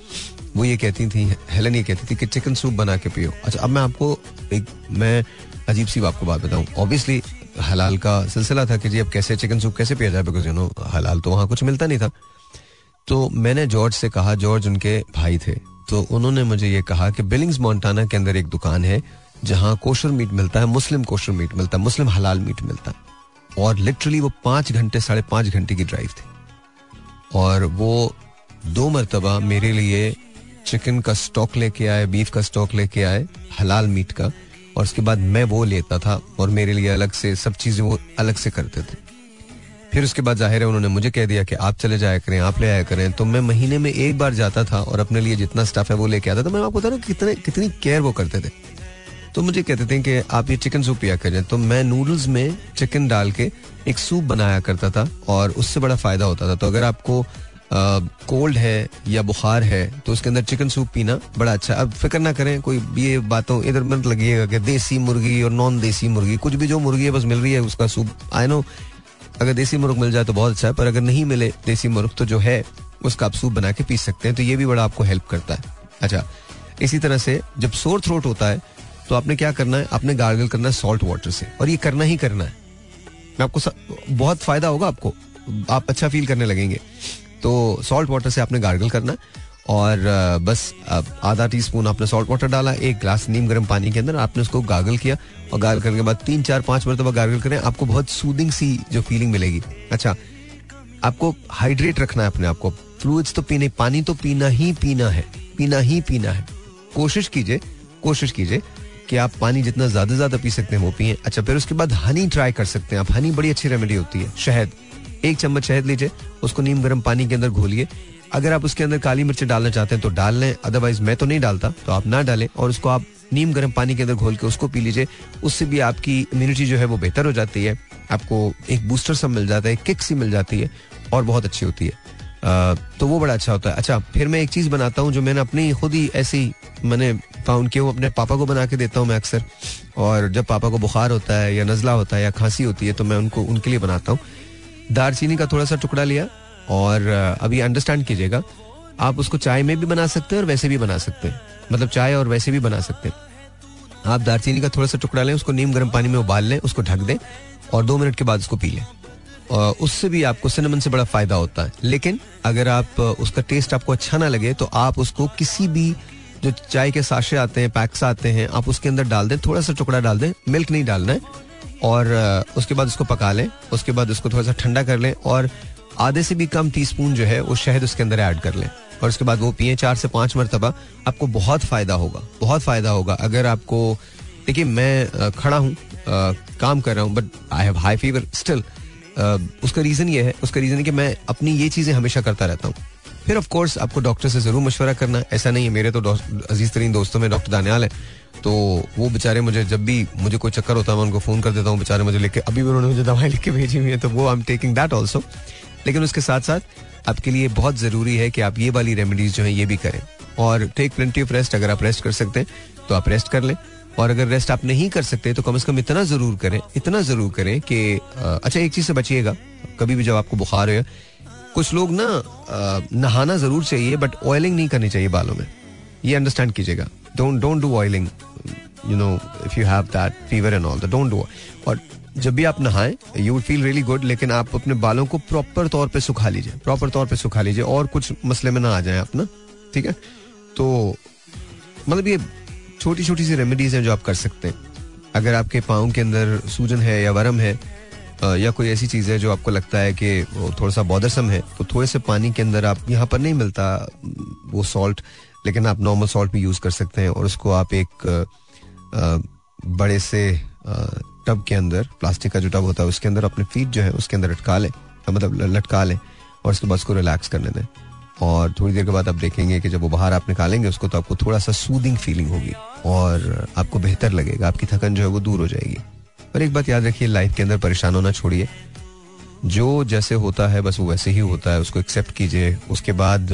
[SPEAKER 1] वो ये कहती थी, हेलन ये कहती थी कि चिकन सूप बना के पियो। अच्छा अब मैं आपको एक, मैं अजीब सी आपको बात बताऊँ। ऑब्वियसली हलाल का सिलसिला था कि जी अब कैसे चिकन सूप कैसे पिया जाए बिकॉज़ यू नो हलाल तो वहाँ कुछ मिलता नहीं था। तो मैंने जॉर्ज से कहा, जॉर्ज उनके भाई थे तो उन्होंने मुझे ये कहा कि बिलिंग्स मोन्टाना के अंदर एक दुकान है, जहाँ कोशर मीट मिलता है मुस्लिम कोशर मीट मिलता है मुस्लिम हलाल मीट मिलता है। और लिटरली वो पाँच घंटे, साढ़े पाँच घंटे की ड्राइव थी। और वो दो मरतबा मेरे लिए चिकन का स्टॉक लेके आए, बीफ का स्टॉक लेके आए, हलाल मीट का। और उसके बाद मैं वो लेता था और मेरे लिए अलग से सब चीज़ें वो अलग से करते थे। फिर उसके बाद ज़ाहिर है उन्होंने मुझे कह दिया कि आप चले जाया करें, आप ले आया करें। तो मैं महीने में एक बार जाता था और अपने लिए जितना स्टफ़ है वो लेके आता था। मैं आपको बता रहा कितने कितनी केयर वो करते थे। तो मुझे कहते थे कि आप ये चिकन सूप पिया करें। तो मैं नूडल्स में चिकन डाल के एक सूप बनाया करता था और उससे बड़ा फ़ायदा होता था। तो अगर आपको कोल्ड है या बुखार है तो उसके अंदर चिकन सूप पीना बड़ा अच्छा। अब फ़िक्र ना करें, कोई ये बातों इधर मत लगिएगा कि देसी मुर्गी और नॉन देसी मुर्गी, कुछ भी जो मुर्गी है, बस मिल रही है उसका सूप आई नो अगर देसी मुर्ग मिल जाए तो बहुत अच्छा है, पर अगर नहीं मिले देसी मुर्ग तो जो है, उसका आप सूप बना के पी सकते हैं। तो ये भी बड़ा आपको हेल्प करता है। अच्छा इसी तरह से जब सोर थ्रोट होता है तो आपने क्या करना है? आपने गार्गल करना है सॉल्ट वाटर से। और ये करना ही करना है। मैं आपको बहुत फ़ायदा होगा आपको। आप अच्छा फील करने लगेंगे। तो सॉल्ट वाटर से आपने गार्गल करना और बस आधा टी स्पून आपने सॉल्ट वाटर डाला, एक ग्लास नीम गर्म पानी के अंदर आपने उसको गार्गल किया। और गार्गल करने के बाद तीन, चार, पाँच मरतबा गार्गल करें, आपको बहुत सूदिंग सी जो फीलिंग मिलेगी। अच्छा आपको हाइड्रेट रखना है अपने आप को। फ्लूइड्स तो पीने, पानी तो पीना ही पीना है। पीना ही पीना है। कोशिश कीजिए कोशिश कीजिए कि आप पानी जितना ज़्यादा ज़्यादा पी सकते हैं, वो पिए। अच्छा फिर उसके बाद हनी ट्राई कर सकते हैं आप। हनी बड़ी अच्छी रेमेडी होती है। शहद। एक चम्मच शहद लीजिए, उसको नीम गर्म पानी के अंदर घोलिए। अगर आप उसके अंदर काली मिर्च डालना चाहते हैं तो डाल लें। अदरवाइज़ मैं तो नहीं डालता तो आप ना डालें। और उसको आप नीम गर्म पानी के अंदर घोल के उसको पी लीजिए। उससे भी आपकी इम्यूनिटी जो है, वो बेहतर हो जाती है। आपको एक बूस्टर सब मिल जाता है किक सी मिल जाती है, और बहुत अच्छी होती है। तो वो बड़ा अच्छा होता है। अच्छा फिर मैं एक चीज़ बनाता हूँ, जो मैंने अपनी खुद ही ऐसी मैंने फाउंड किया अपने पापा को बना के देता हूँ मैं अक्सर। और जब पापा को बुखार होता है या नजला होता है या खांसी होती है तो मैं उनको, उनके लिए बनाता हूँ। दारचीनी का थोड़ा सा टुकड़ा लिया और अभी अंडरस्टैंड कीजिएगा। आप उसको चाय में भी बना सकते हैं और वैसे भी बना सकते हैं। मतलब चाय और वैसे भी बना सकते हैं। आप दारचीनी का थोड़ा सा टुकड़ा लें, उसको नीम गर्म पानी में उबाल लें, उसको ढक दें और दो मिनट के बाद उसको पी लें। और उससे भी आपको सिनेमन से बड़ा फ़ायदा होता है। लेकिन अगर आप, उसका टेस्ट आपको अच्छा ना लगे तो आप उसको किसी भी जो चाय के साशे आते हैं, पैक्स आते हैं, आप उसके अंदर डाल दें, थोड़ा सा टुकड़ा डाल दें, मिल्क नहीं डालना है, और उसके बाद उसको पका लें, उसके बाद उसको थोड़ा सा ठंडा कर लें, और आधे से भी कम टी स्पून जो है, वो शहद उसके अंदर ऐड कर लें, और उसके बाद वो पिए चार से पाँच मरतबा, आपको बहुत फ़ायदा होगा, बहुत फ़ायदा होगा। अगर आपको, देखिए, मैं खड़ा हूँ काम कर रहा हूँ but I have high fever still उसका रीजन ये है, उसका रीजन है कि मैं अपनी ये चीज़ें हमेशा करता रहता हूँ। फिर ऑफ़ कोर्स आपको डॉक्टर से ज़रूर मशवरा करना ऐसा नहीं है, मेरे तो अज़ीज़ तरीन दोस्तों में डॉक्टर दानियाल है। तो वो बेचारे मुझे जब भी मुझे कोई चक्कर होता है, मैं उनको फ़ोन कर देता हूँ, बेचारे मुझे लेके अभी भी उन्होंने मुझे दवाई लिख के भेजी हुई है तो वो I am taking that also लेकिन उसके साथ साथ आपके लिए बहुत ज़रूरी है कि आप ये वाली रेमेडीज जो है, ये भी करें। और टेक प्लेंटी ऑफ़ रेस्ट अगर आप रेस्ट कर सकते हैं तो आप रेस्ट कर लें। और अगर रेस्ट आप नहीं कर सकते तो कम से कम इतना ज़रूर करें, इतना ज़रूर करें कि अच्छा एक चीज़ से बचिएगा। कभी भी जब आपको बुखार हो कुछ लोग ना नहाना ज़रूर चाहिए बट ऑयलिंग नहीं करनी चाहिए बालों में। ये अंडरस्टैंड कीजिएगा। Don't don't do oiling you know if you have that fever and all that don't do और जब भी आप नहाएँ you would feel really good लेकिन आप अपने बालों को प्रॉपर तौर पे सुखा लीजिए प्रॉपर तौर पे सुखा लीजिए, और कुछ मसले में ना आ जाए अपना ठीक है? तो मतलब ये छोटी छोटी सी रेमेडीज हैं जो आप कर सकते हैं। अगर आपके पाँव के अंदर सूजन है या वरम है या कोई ऐसी चीज़ है जो आपको लगता है कि थोड़ा सा बॉदरसम है तो थोड़े से पानी के अंदर आप, यहाँ पर नहीं मिलता, वो सॉल्ट लेकिन आप नॉर्मल सॉल्ट भी यूज़ कर सकते हैं और उसको आप एक बड़े से टब के अंदर प्लास्टिक का जो टब होता है, उसके अंदर अपने फीट जो है, उसके अंदर लटका लें मतलब लटका लें और उसके बाद उसको रिलैक्स करने दें। और थोड़ी देर के बाद आप देखेंगे कि जब वो बाहर आप निकालेंगे उसको तो आपको थोड़ा सा सूदिंग फीलिंग होगी और आपको बेहतर लगेगा, आपकी थकन जो है वो दूर हो जाएगी। और एक बात याद रखिए लाइफ के अंदर परेशान होना छोड़िए। जो जैसे होता है, बस वो वैसे ही होता है, उसको एक्सेप्ट कीजिए। उसके बाद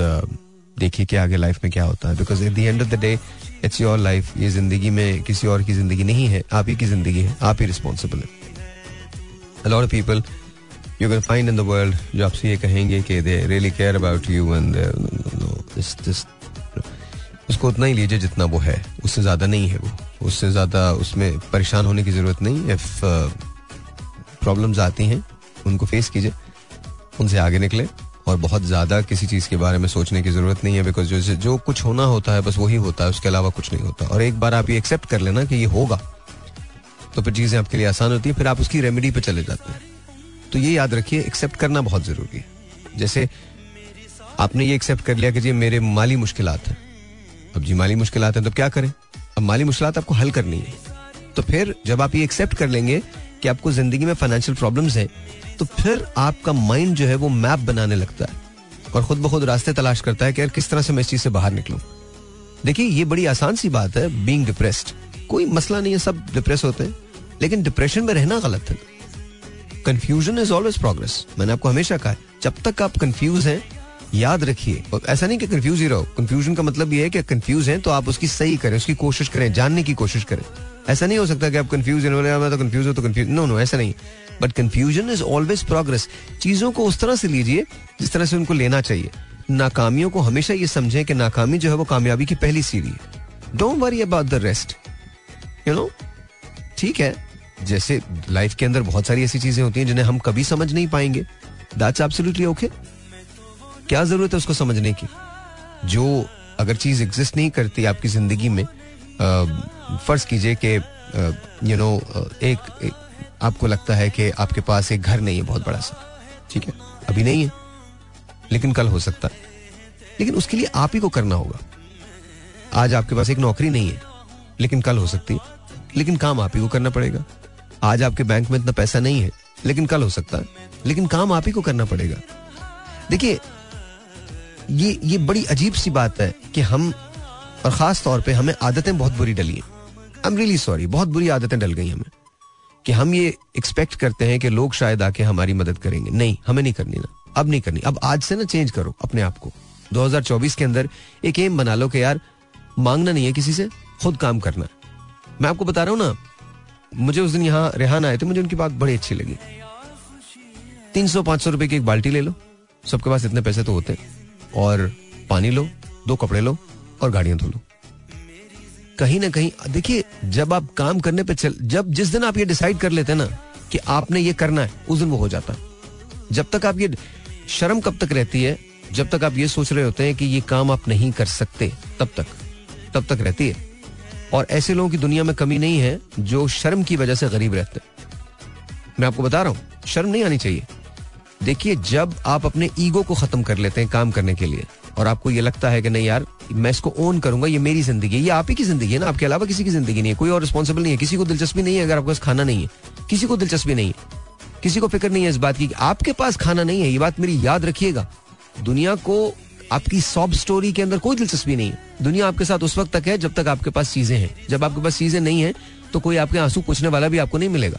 [SPEAKER 1] देखिए कि आगे लाइफ में क्या होता है। Because at the end of the day it's your life ये ज़िंदगी में किसी और की ज़िंदगी नहीं है, आप ही की ज़िंदगी है, आप ही रिस्पॉन्सिबल है। Lot of people you can find in the world जो आपसे ये कहेंगे कि they really care about you and उसको उतना ही लीजिए जितना वो है। उससे ज़्यादा नहीं है वो। उससे ज़्यादा उसमें परेशान होने की ज़रूरत नहीं। इफ़ प्रॉब्लम्स uh, आती हैं उनको फेस कीजिए उनसे आगे निकले और बहुत ज़्यादा किसी चीज़ के बारे में सोचने की ज़रूरत नहीं है बिकॉज़ जो जो कुछ होना होता है बस वही होता है उसके अलावा कुछ नहीं होता। और एक बार आप ये एक्सेप्ट कर लेना कि ये होगा तो फिर चीज़ें आपके लिए आसान होती है फिर आप उसकी रेमेडी पे चले जाते हैं। तो ये याद रखिए एक्सेप्ट करना बहुत ज़रूरी है। जैसे आपने ये एक्सेप्ट कर लिया कि जी मेरे माली मुश्किल हैं। अब जी माली मुश्किल हैं तो क्या करें? अब माली मुश्किल आपको हल करनी है। तो फिर जब आप ये एक्सेप्ट कर लेंगे कि आपको ज़िंदगी में फाइनेंशियल प्रॉब्लम्स हैं तो फिर आपका माइंड जो है वो मैप बनाने लगता है। और खुद ब खुद रास्ते तलाश करता है कि यार किस तरह से मैं इस चीज़ से बाहर निकलूं। देखिए, ये बड़ी आसान सी बात है बीइंग डिप्रेस्ड कोई मसला नहीं है, सब डिप्रेस होते हैं। लेकिन डिप्रेशन में रहना गलत है। कंफ्यूजन इज़ ऑलवेज प्रोग्रेस मैंने आपको हमेशा कहा जब तक आप कंफ्यूज हैं याद रखिए। ऐसा नहीं कि कंफ्यूज ही रहो। कंफ्यूजन का मतलब ये है कि कंफ्यूज हैं तो आप उसकी सही करें, उसकी कोशिश करें, जानने की कोशिश करें। ऐसा नहीं हो सकता कि आप कंफ्यूज मैं तो कंफ्यूज हो तो कंफ्यूज नो नो ऐसा नहीं। But confusion is always progress चीज़ों को उस तरह से लीजिए जिस तरह से उनको लेना चाहिए। नाकामियों को हमेशा ये समझें कि नाकामी जो है वो कामयाबी की पहली सीढ़ी है। Don't worry about the rest you know ठीक है। जैसे लाइफ के अंदर बहुत सारी ऐसी चीज़ें होती हैं जिन्हें हम कभी समझ नहीं पाएँगे। दैट्स एब्सोल्युटली ओके क्या ज़रूरत है उसको समझने की? जो अगर चीज़ एग्जिस्ट नहीं करती आपकी ज़िंदगी में फ़र्ज़ कीजिए कि यू नो एक, आपको लगता है कि आपके पास एक घर नहीं है बहुत बड़ा सा। ठीक है? अभी नहीं है लेकिन कल हो सकता है। लेकिन उसके लिए आप ही को करना होगा। आज आपके पास एक नौकरी नहीं है लेकिन कल हो सकती है। लेकिन काम आप ही को करना पड़ेगा। आज आपके बैंक में इतना पैसा नहीं है लेकिन कल हो सकता है। लेकिन काम आप ही को करना पड़ेगा। देखिए ये ये बड़ी अजीब सी बात है कि हम, और खास तौर पे हमें आदतें बहुत बुरी डली हैं। आई एम रियली सॉरी बहुत बुरी आदतें डल गई हमें कि हम ये एक्सपेक्ट करते हैं कि लोग शायद आके हमारी मदद करेंगे। नहीं, हमें नहीं करनी ना। अब नहीं करनी। अब आज से ना चेंज करो अपने आप को। 2024 के अंदर एक एम बना लो कि यार, मांगना नहीं है किसी से, खुद काम करना। मैं आपको बता रहा हूँ ना, मुझे उस दिन यहाँ रेहान आए थे, मुझे उनकी बात बड़ी अच्छी लगी। तीन सौ पाँच सौ रुपए की एक बाल्टी ले लो। सबके पास इतने पैसे तो होते और पानी लो, दो कपड़े लो और गाड़ियाँ धो लो। कहीं ना कहीं, देखिए, जब आप काम करने पे चल, जब जिस दिन आप ये डिसाइड कर लेते हैं ना कि आपने ये करना है, उस दिन वो हो जाता। है जब तक आप ये, शर्म कब तक रहती है? जब तक आप ये सोच रहे होते हैं कि ये काम आप नहीं कर सकते, तब तक तब तक रहती है। और ऐसे लोगों की दुनिया में कमी नहीं है जो शर्म की वजह से गरीब रहते। मैं आपको बता रहा हूँ, शर्म नहीं आनी चाहिए। देखिए, जब आप अपने ईगो को खत्म कर लेते हैं काम करने के लिए, और आपको ये लगता है कि नहीं यार, मैं इसको ओन करूँगा, ये मेरी ज़िंदगी है, ये आप ही की ज़िंदगी है ना, आपके अलावा किसी की ज़िंदगी नहीं है, कोई और रिस्पॉन्सिबल नहीं है, किसी को दिलचस्पी नहीं है अगर आपके पास खाना नहीं है, किसी को दिलचस्पी नहीं है, किसी को फ़िक्र नहीं है इस बात की आपके पास खाना नहीं है, ये बात मेरी याद रखिएगा, दुनिया को आपकी सॉब स्टोरी के अंदर कोई दिलचस्पी नहीं है, दुनिया आपके साथ उस वक्त तक है जब तक आपके पास चीज़ें हैं, जब आपके पास चीज़ें नहीं है तो कोई आपके आँसू पूछने वाला भी आपको नहीं मिलेगा।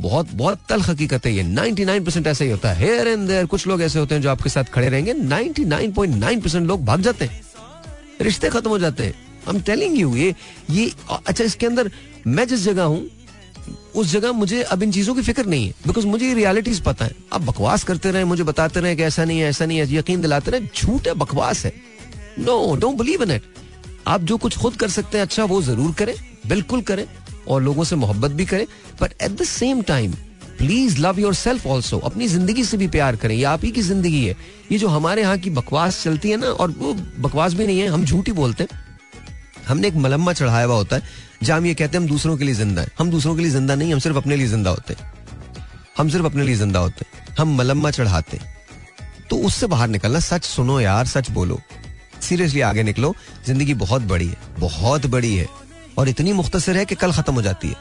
[SPEAKER 1] बहुत बहुत तल हकीकत है ये। 99 परसेंट ऐसा ही होता है। हेयर एंड देयर कुछ लोग ऐसे होते हैं जो आपके साथ खड़े रहेंगे। 99.9 परसेंट लोग भाग जाते हैं। रिश्ते खत्म हो जाते हैं। हम टेलिंग यू ये ये अच्छा इसके अंदर मैं जिस जगह हूँ, उस जगह मुझे अब इन चीज़ों की फ़िक्र नहीं है। बिकॉज़ मुझे ये रियलिटीज पता है। आप बकवास करते रहे, मुझे बताते रहे कि ऐसा नहीं है, ऐसा नहीं है, यकीन दिलाते रहे, झूठ है, बकवास है। No don't believe in it आप जो कुछ खुद कर सकते हैं अच्छा वो ज़रूर करें, बिल्कुल करें। और लोगों से मोहब्बत भी करें but at the same time please love yourself also अपनी ज़िंदगी से भी प्यार करें। ये आप ही की ज़िंदगी है। ये जो हमारे यहाँ की बकवास चलती है ना, और वो बकवास भी नहीं है, हम झूठी बोलते हैं। हमने एक मलम्मा चढ़ाया हुआ होता है, जहाँ हम ये कहते हैं, हम दूसरों के लिए ज़िंदा है। हम दूसरों के लिए ज़िंदा नहीं, हम सिर्फ़ अपने लिए ज़िंदा होते हम सिर्फ़ अपने लिए ज़िंदा होते हैं। हम मलम्मा चढ़ाते तो उससे बाहर निकलना, सच सुनो यार, सच बोलो। सीरियसली आगे निकलो, ज़िंदगी बहुत बड़ी है, बहुत बड़ी है। और इतनी मुख्तसर है कि कल खत्म हो जाती है।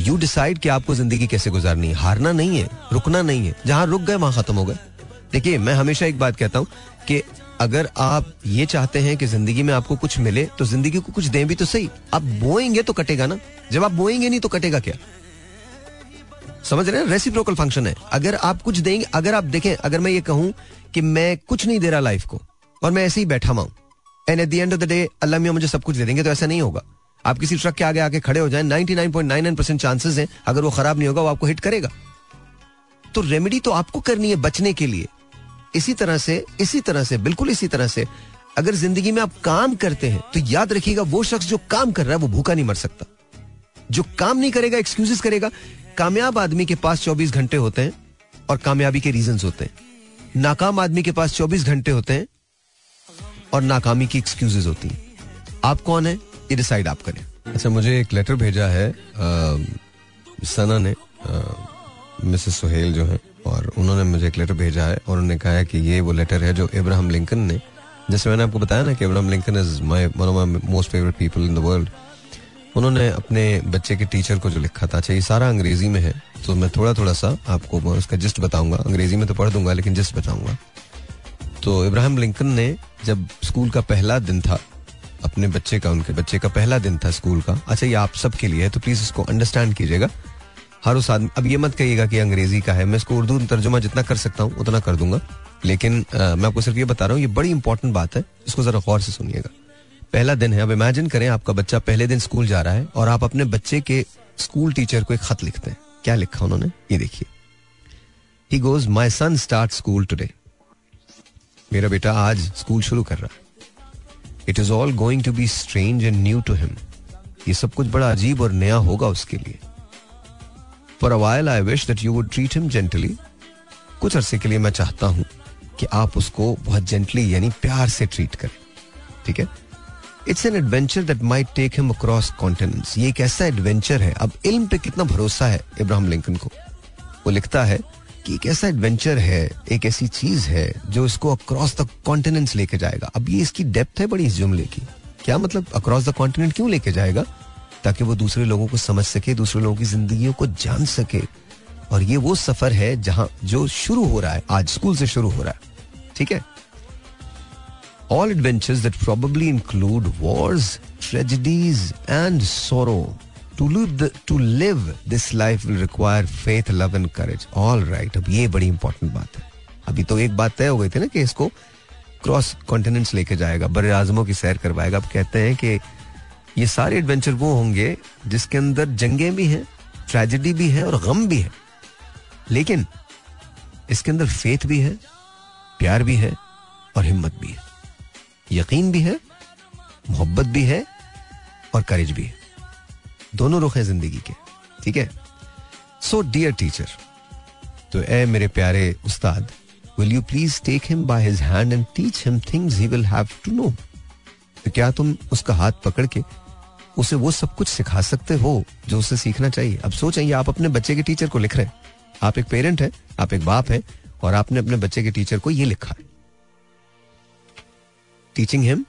[SPEAKER 1] यू डिसाइड कि आपको ज़िंदगी कैसे गुजारनी है। हारना नहीं है, रुकना नहीं है। जहाँ रुक गए, वहाँ खत्म हो गए। देखिए, मैं हमेशा एक बात कहता हूँ कि अगर आप ये चाहते हैं कि ज़िंदगी में आपको कुछ मिले तो ज़िंदगी को कुछ दें भी तो सही। आप बोएँगे तो कटेगा ना। जब आप बोएँगे नहीं तो कटेगा क्या? समझ रहे हैं? रेसिप्रोकल फ़ंक्शन है। अगर आप कुछ देंगे, अगर आप देखें, अगर मैं ये कहूँ कि मैं कुछ नहीं दे रहा लाइफ को, और मैं ऐसे ही बैठा हुआ and at the end of the day अल्लाह मियाँ मुझे सब कुछ दे देंगे तो ऐसा नहीं होगा। आप किसी ट्रक के आगे आके खड़े हो जाए 99.99 परसेंट चांसेस हैं, अगर वो खराब नहीं होगा, वो आपको हिट करेगा। तो रेमेडी तो आपको करनी है बचने के लिए। इसी तरह से, इसी तरह से, बिल्कुल इसी तरह से, अगर ज़िंदगी में आप काम करते हैं तो याद रखिएगा, वो शख्स जो काम कर रहा है, वो भूखा नहीं मर सकता। जो काम नहीं करेगा एक्सक्यूजेस करेगा। कामयाब आदमी के पास 24 घंटे होते हैं और कामयाबी के रीजंस होते हैं। नाकाम आदमी के पास 24 घंटे होते हैं और नाकामी की एक्सक्यूजेस होती हैं। आप कौन है? ये डिसाइड आप करें। अच्छा मुझे एक लेटर भेजा है सना ने मिसेस सोहेल जो है, और उन्होंने मुझे एक लेटर भेजा है, और उन्होंने कहा है कि ये वो लेटर है जो इब्राहिम लिंकन ने, जैसे मैंने आपको बताया ना कि Ibrahim Lincoln is my one of my most favourite people in the world उन्होंने अपने बच्चे के टीचर को जो लिखा था अच्छा ये सारा अंग्रेज़ी में है तो मैं थोड़ा थोड़ा सा आपको उसका जिस्ट बताऊँगा। अंग्रेज़ी में तो पढ़ दूँगा, लेकिन जिस्ट बताऊँगा। तो इब्राहिम लिंकन ने जब स्कूल का पहला दिन था अपने बच्चे का उनके बच्चे का पहला दिन था स्कूल का। अच्छा ये आप सबके लिए है तो प्लीज़ इसको अंडरस्टैंड कीजिएगा। हर उस आदमी अब ये मत कहिएगा कि अंग्रेज़ी का है। मैं इसको उर्दू तर्जुमा जितना कर सकता हूँ उतना कर दूँगा। लेकिन आ, मैं आपको सिर्फ़ ये बता रहा हूँ ये बड़ी इंपॉर्टेंट बात है। इसको जरा गौर से सुनिएगा। पहला दिन है अब इमेजिन करें आपका बच्चा पहले दिन स्कूल जा रहा है और आप अपने बच्चे के स्कूल टीचर को एक खत लिखते हैं। क्या लिखा उन्होंने? ये देखिए। He goes my son start school today मेरा बेटा आज स्कूल शुरू कर रहा है। It is all going to be strange and new to him ये सब कुछ बड़ा अजीब और नया होगा उसके लिए। For awhile I wish that you would treat him gently कुछ अरसे के लिए मैं चाहता हूँ कि आप उसको बहुत जेंटली यानी प्यार से ट्रीट करें। ठीक है? It's an adventure that might take him across continents ये एक ऐसा एडवेंचर है। अब इल्म पे कितना भरोसा है इब्राहिम लिंकन को? वो लिखता है कि एक ऐसा एडवेंचर है, एक ऐसी चीज़ है जो इसको अक्रॉस द कॉन्टिनेंट्स लेके जाएगा। अब ये इसकी डेप्थ है बड़ी इस जुमले की। क्या मतलब अक्रॉस द कॉन्टिनेंट क्यों लेके जाएगा? ताकि वो दूसरे लोगों को समझ सके, दूसरे लोगों की ज़िंदगी को जान सके। और ये वो सफ़र है जहाँ जो शुरू हो रहा है, आज स्कूल से शुरू हो रहा है। ठीक है? All adventures that probably include wars tragedies and sorrow to live to live this life will require faith love and courage all right अब ये बड़ी इंपॉर्टेंट बात है। अभी तो एक बात तय हो गई थी ना कि इसको क्रॉस कॉन्टिनेंट्स लेके जाएगा बर आजमों की सैर करवाएगा। अब कहते हैं कि ये सारे एडवेंचर वो होंगे जिसके अंदर जंगे भी हैं ट्रेजिडी भी है और गम भी है। लेकिन इसके अंदर फेथ भी है, प्यार भी है और हिम्मत भी है। यकीन भी है, मोहब्बत भी है और करेज भी है। दोनों रुख है ज़िंदगी के, ठीक है? सो डियर टीचर तो ए मेरे प्यारे उस्ताद will you please take him by his hand and teach him things he will have to know तो क्या तुम उसका हाथ पकड़ के उसे वो सब कुछ सिखा सकते हो जो उसे सीखना चाहिए? अब सोचिए आप अपने बच्चे के टीचर को लिख रहे हैं। आप एक पेरेंट है, आप एक बाप है, और आपने अपने बच्चे के टीचर को ये लिखा है। Teaching him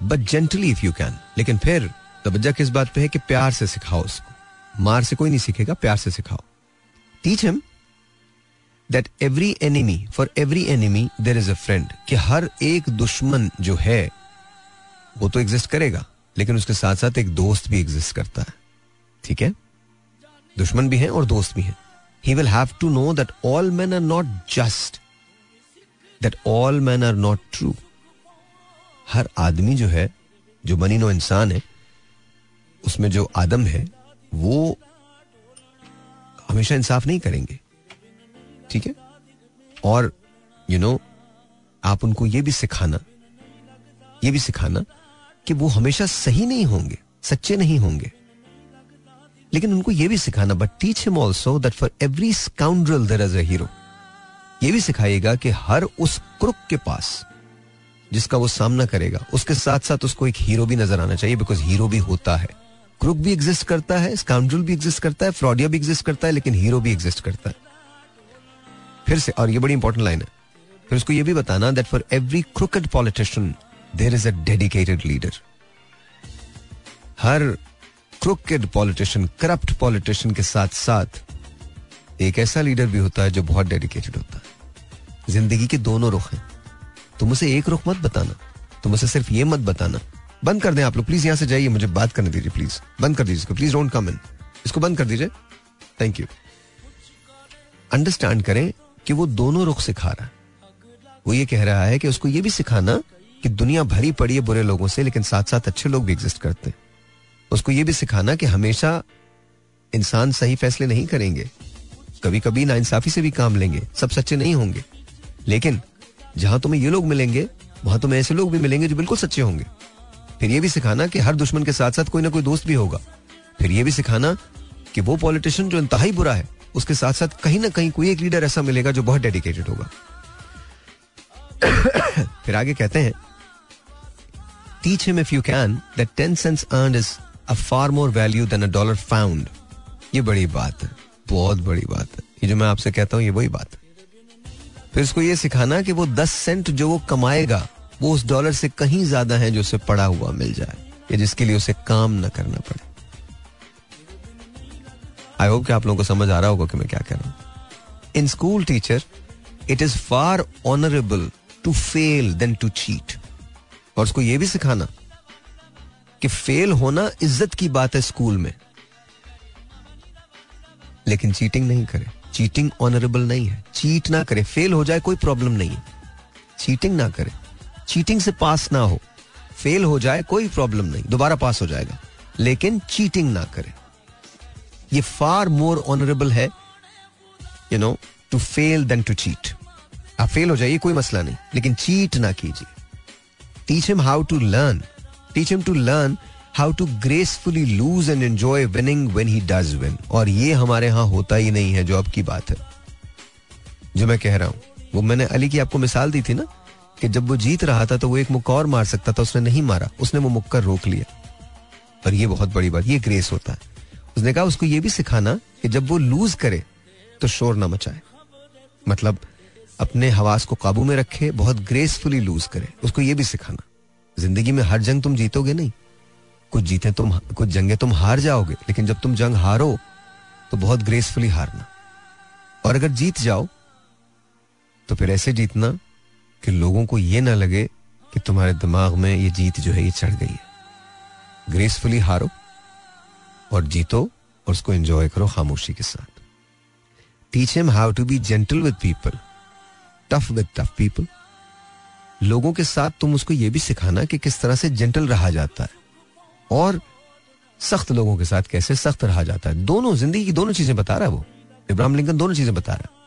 [SPEAKER 1] but gently if you can लेकिन फिर तवज्जा किस बात पे है कि प्यार से सिखाओ उसको। मार से कोई नहीं सीखेगा, प्यार से सिखाओ। Teach him that every enemy for every enemy there is a friend कि हर एक दुश्मन जो है, वो तो एग्जिस्ट करेगा, लेकिन उसके साथ साथ एक दोस्त भी एग्जिस्ट करता है। ठीक है? दुश्मन भी है और दोस्त भी है। He will have to know that all man are not just that all man are not true हर आदमी जो है, जो बनी नो इंसान है उसमें जो आदम है वो हमेशा इंसाफ नहीं करेंगे। ठीक है? और यू you नो know, आप उनको ये भी सिखाना ये भी सिखाना कि वो हमेशा सही नहीं होंगे सच्चे नहीं होंगे। लेकिन उनको यह भी सिखाना but teach him also that for every scoundrel there is a hero ये भी सिखाएगा कि हर उस क्रुक के पास जिसका वो सामना करेगा उसके साथ साथ उसको एक हीरो भी नज़र आना चाहिए बिकॉज़ हीरो भी होता है। क्रुक भी एग्जिस्ट करता है स्काउंड्रल भी एग्जिस्ट करता है फ्रॉडिया भी एग्जिस्ट करता है, लेकिन हीरो भी एग्जिस्ट करता है। फिर से, और ये बड़ी इंपॉर्टेंट लाइन है। फिर उसको ये भी बताना that for every crooked politician there is a dedicated leader her crooked politician corrupt politician के साथ साथ एक ऐसा लीडर भी होता है जो बहुत डेडिकेटेड होता है। ज़िंदगी के दोनों रुख हैं। तुम उसे एक रुख मत बताना। तुम उसे सिर्फ़ ये मत बताना बंद कर दें आप लोग। प्लीज़ यहाँ से जाइए, मुझे बात करने दीजिए प्लीज़ बंद कर दीजिए प्लीज़ डोंट कम इन इसको बंद कर दीजिए। थैंक यू अंडरस्टैंड करें कि वो दोनों रुख सिखा रहा है। वो ये कह रहा है कि उसको ये भी सिखाना कि दुनिया भरी पड़ी है बुरे लोगों से, लेकिन साथ साथ अच्छे लोग भी एग्जिस्ट करते हैं। उसको ये भी सिखाना कि हमेशा इंसान सही फैसले नहीं करेंगे। कभी कभी नाइंसाफी से भी काम लेंगे। सब सच्चे नहीं होंगे। लेकिन जहाँ तुम्हें ये लोग मिलेंगे, वहाँ तुम्हें ऐसे लोग भी मिलेंगे जो बिल्कुल सच्चे होंगे। फिर ये भी सिखाना कि हर दुश्मन के साथ साथ कोई ना कोई दोस्त भी होगा। फिर ये भी सिखाना कि वो पॉलिटिशियन जो इंतहाई बुरा है, उसके साथ साथ कहीं ना कहीं कोई एक लीडर ऐसा मिलेगा जो बहुत डेडिकेटेड होगा। फिर आगे कहते हैं teach him if you can that ten cents earned is a far more value than a dollar found ये बड़ी बात है, बहुत बड़ी बात है। ये जो मैं आपसे कहता हूँ, ये वही बात है। फिर उसको ये सिखाना कि वो दस सेंट जो वो कमाएगा वो उस डॉलर से कहीं ज़्यादा है जो उसे पड़ा हुआ मिल जाए, या जिसके लिए उसे काम ना करना पड़े। आई होप कि आप लोगों को समझ आ रहा होगा कि मैं क्या कह रहा हूँ। In school teacher it is far honourable to fail than to cheat और उसको यह भी सिखाना कि फेल होना इज़्ज़त की बात है स्कूल में। लेकिन चीटिंग नहीं करे। चीटिंग ऑनरेबल नहीं है। चीट ना करे। फेल हो जाए कोई प्रॉब्लम नहीं है। चीटिंग ना करे। चीटिंग से पास ना हो, फेल हो जाए, कोई प्रॉब्लम नहीं, दोबारा पास हो जाएगा। लेकिन चीटिंग ना करे। ये फार मोर ऑनरेबल है you know to fail than to cheat आप फेल हो जाइए, कोई मसला नहीं, लेकिन चीट ना कीजिए। Teach him how to learn teach him to learn how to gracefully lose and enjoy winning when he does win और ये हमारे यहाँ होता ही नहीं है, जो की बात है। जो मैं कह रहा हूँ, वो मैंने अली की आपको मिसाल दी थी ना? कि जब वो जीत रहा था तो वो एक मुक्का और मार सकता था, उसने नहीं मारा। उसने वो मुक्का रोक लिया। और ये बहुत बड़ी बात, ये ग्रेस होता है। उसने कहा, उसको ये भी सिखाना कि जब वो लूज करे तो शोर ना मचाए। मतलब अपने हवास को काबू में रखे, बहुत ग्रेसफुली लूज करे। उसको ये भी सिखाना। ज़िंदगी में हर जंग तुम जीतोगे नहीं। कुछ जीते तुम, कुछ जंगे तुम हार जाओगे, लेकिन जब तुम जंग हारो तो बहुत ग्रेसफुली हारना। और अगर जीत जाओ तो फिर ऐसे जीतना कि लोगों को यह ना लगे कि तुम्हारे दिमाग में ये जीत जो है, ये चढ़ गई है। ग्रेसफुली हारो और जीतो और उसको एंजॉय करो खामोशी के साथ। Teach him how to be gentle with people tough with tough people लोगों के साथ तुम उसको यह भी सिखाना कि किस तरह से जेंटल रहा जाता है और सख्त लोगों के साथ कैसे सख्त रहा जाता है। दोनों ज़िंदगी की दोनों चीज़ें बता रहा है वो। इब्राहिम लिंकन दोनों चीज़ें बता रहा है।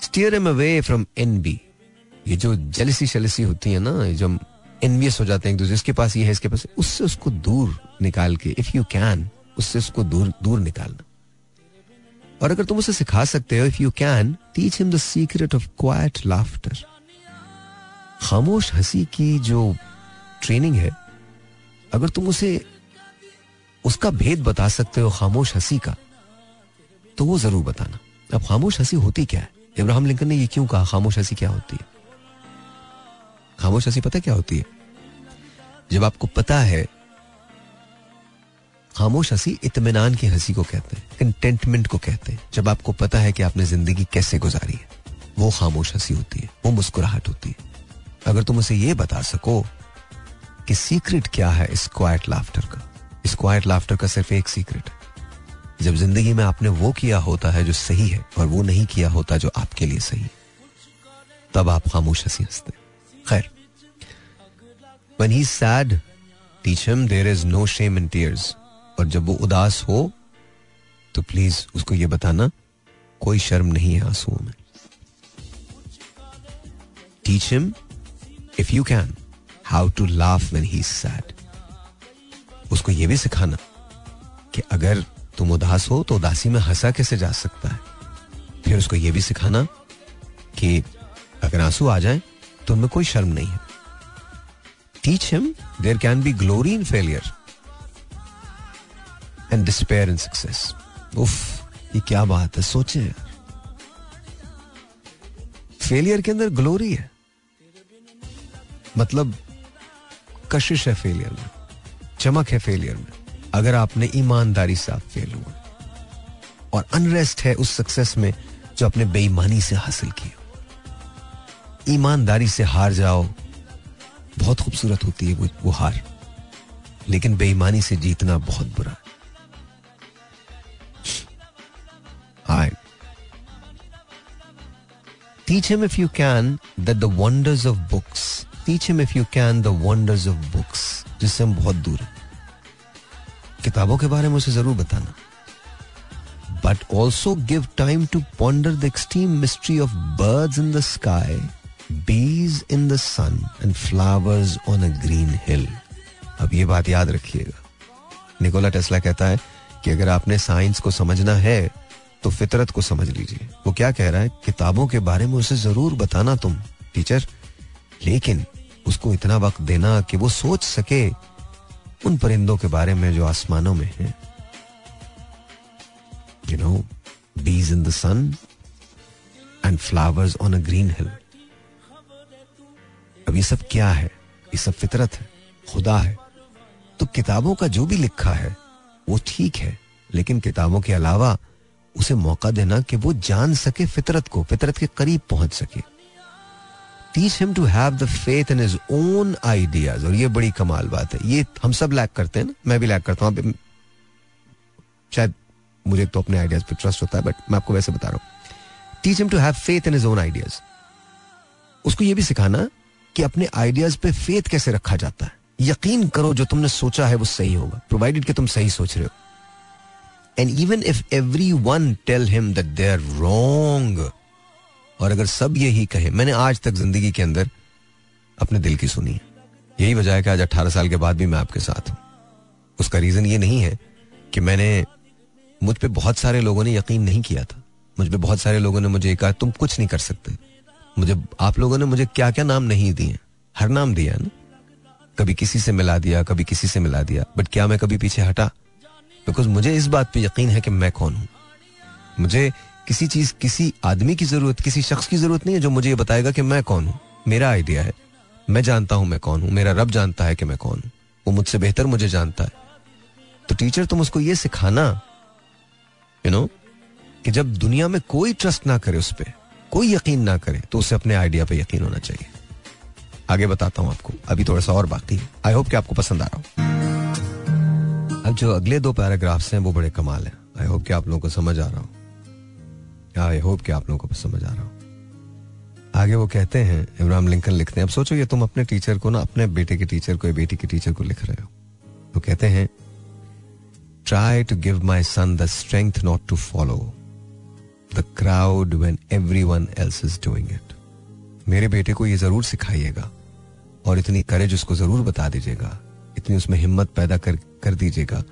[SPEAKER 1] Steer him away from envy ये जो जलसी शलसी होती है ना जो हम एनवियस हो जाते हैं एक दूसरे इसके पास ये है, इसके पास उससे उसको दूर निकाल के इफ़ यू कैन उससे उसको दूर दूर निकालना। और अगर तुम उसे सिखा सकते हो if you can teach him the secret of quiet laughter खामोश हँसी की जो ट्रेनिंग है, अगर तुम उसे, उसका भेद बता सकते हो खामोश हँसी का तो वो ज़रूर बताना। अब खामोश हँसी होती क्या है? इब्राहिम लिंकन ने ये क्यों कहा, खामोश हँसी क्या होती है? खामोश हँसी पता क्या होती है? जब आपको पता है, खामोश हँसी इतमान की हँसी को कहते हैं कंटेंटमेंट को कहते हैं। जब आपको पता है कि आपने ज़िंदगी कैसे गुजारी है, वो खामोश हँसी होती है, वो मुस्कुराहट होती है। अगर तुम उसे ये बता सको कि सीक्रेट क्या है इस क्वाइट लाफ्टर का? इस क्वाइट लाफ्टर का सिर्फ़ एक सीक्रेट है। जब ज़िंदगी में आपने वो किया होता है जो सही है, और वो नहीं किया होता जो आपके लिए सही है, तब आप खामोश हँसी हँसते खैर, when he's sad, teach him there is no shame in tears. और जब वो उदास हो तो प्लीज़ उसको ये बताना, कोई शर्म नहीं है आंसुओं में। Teach him if you can how to laugh when he sad उसको यह भी सिखाना कि अगर तुम उदास हो तो उदासी में हंसा कैसे जा सकता है? फिर उसको यह भी सिखाना कि अगर आँसू आ जाए तो उनमें कोई शर्म नहीं है। Teach him there can be glory in failure and despair in success उफ ये क्या बात है, सोचे। फेलियर के अंदर ग्लोरी है। मतलब कशिश है फेलियर में, चमक है फेलियर में, अगर आपने ईमानदारी से आप फेल हुआ और अनरेस्ट है उस सक्सेस में जो आपने बेईमानी से हासिल की ईमानदारी से हार जाओ। बहुत खूबसूरत होती है वो, वो हार। लेकिन बेईमानी से जीतना बहुत बुरा है। हाय teach him if you can that the wonders of books teach him if you can the wonders of books जिससे हम बहुत दूर हैं। किताबों के बारे में उसे ज़रूर बताना। But also give time to ponder the extreme mystery of birds in the sky, bees in the sun and flowers on a green hill अब ये बात याद रखिएगा। निकोला टेस्ला कहता है कि अगर आपने साइंस को समझना है तो फितरत को समझ लीजिए। वो क्या कह रहा है? किताबों के बारे में उसे ज़रूर बताना तुम, टीचर। लेकिन उसको इतना वक्त देना कि वो सोच सके उन परिंदों के बारे में जो आसमानों में हैं। You know bees in the sun and flowers on a green hill. अब ये सब क्या है? ये सब फितरत है, खुदा है। तो किताबों का जो भी लिखा है, वो ठीक है, लेकिन किताबों के अलावा उसे मौका देना कि वो जान सके फितरत को, फितरत के करीब पहुँच सके। Teach him to have the faith in his own ideas और ये बड़ी कमाल बात है। ये हम सब लैक करते हैं ना? मैं भी लैक करता हूँ। शायद मुझे तो अपने आइडियाज़ पे ट्रस्ट होता है बट मैं आपको वैसे बता रहा हूँ। Teach him to have faith in his own ideas उसको ये भी सिखाना कि अपने आइडियाज़ पे फेथ कैसे रखा जाता है? यकीन करो, जो तुमने सोचा है, वो सही होगा। प्रोवाइडेड कि तुम सही सोच रहे हो। And even if everyone tell him that they are wrong और अगर सब यही कहे, मैंने आज तक ज़िंदगी के अंदर अपने दिल की सुनी है। यही वजह है कि आज अट्ठारह साल के बाद भी मैं आपके साथ हूँ। उसका रीजन ये नहीं है कि मैंने मुझ पे बहुत सारे लोगों ने यकीन नहीं किया था। मुझ पे बहुत सारे लोगों ने मुझे कहा, तुम कुछ नहीं कर सकते। मुझे, आप लोगों ने मुझे क्या क्या नाम नहीं दिए? हर नाम दिया ना? कभी किसी से मिला दिया, कभी किसी से मिला दिया बट क्या मैं कभी पीछे हटा? बिकॉज़ मुझे इस बात पे यकीन है कि मैं कौन हूँ। मुझे किसी चीज़, किसी आदमी की ज़रूरत, किसी शख्स की ज़रूरत नहीं है जो मुझे ये बताएगा कि मैं कौन हूँ। मेरा आइडिया है, मैं जानता हूँ मैं कौन हूँ। मेरा रब जानता है कि मैं कौन हूँ। वो मुझसे बेहतर मुझे जानता है। तो टीचर तुम उसको ये सिखाना यू नो कि जब दुनिया में कोई ट्रस्ट ना करे उस पर कोई यकीन ना करे तो उसे अपने आइडिया पे यकीन होना चाहिए। आगे बताता हूँ आपको। अभी थोड़ा सा और बाकी आई होप कि आपको पसंद आ रहा हो। अब जो अगले दो पैराग्राफ्स हैं, वो बड़े कमाल हैं। आई होप कि आप लोगों को समझ आ रहा हो। आई होप कि आप लोगों को समझ आ रहा हो। आगे वो कहते हैं इब्राहिम लिंकन लिखते हैं, अब सोचो ये तुम अपने टीचर को ना, अपने बेटे के टीचर को बेटी के टीचर को लिख रहे हो। तो कहते हैं, try to give my son the not to to the crowd when everyone else is doing it मेरे बेटे को यह ज़रूर सिखाइएगा और इतनी करेज उसको ज़रूर बता दीजिएगा। इतनी उसमें हिम्मत पैदा कर कर दीजिएगा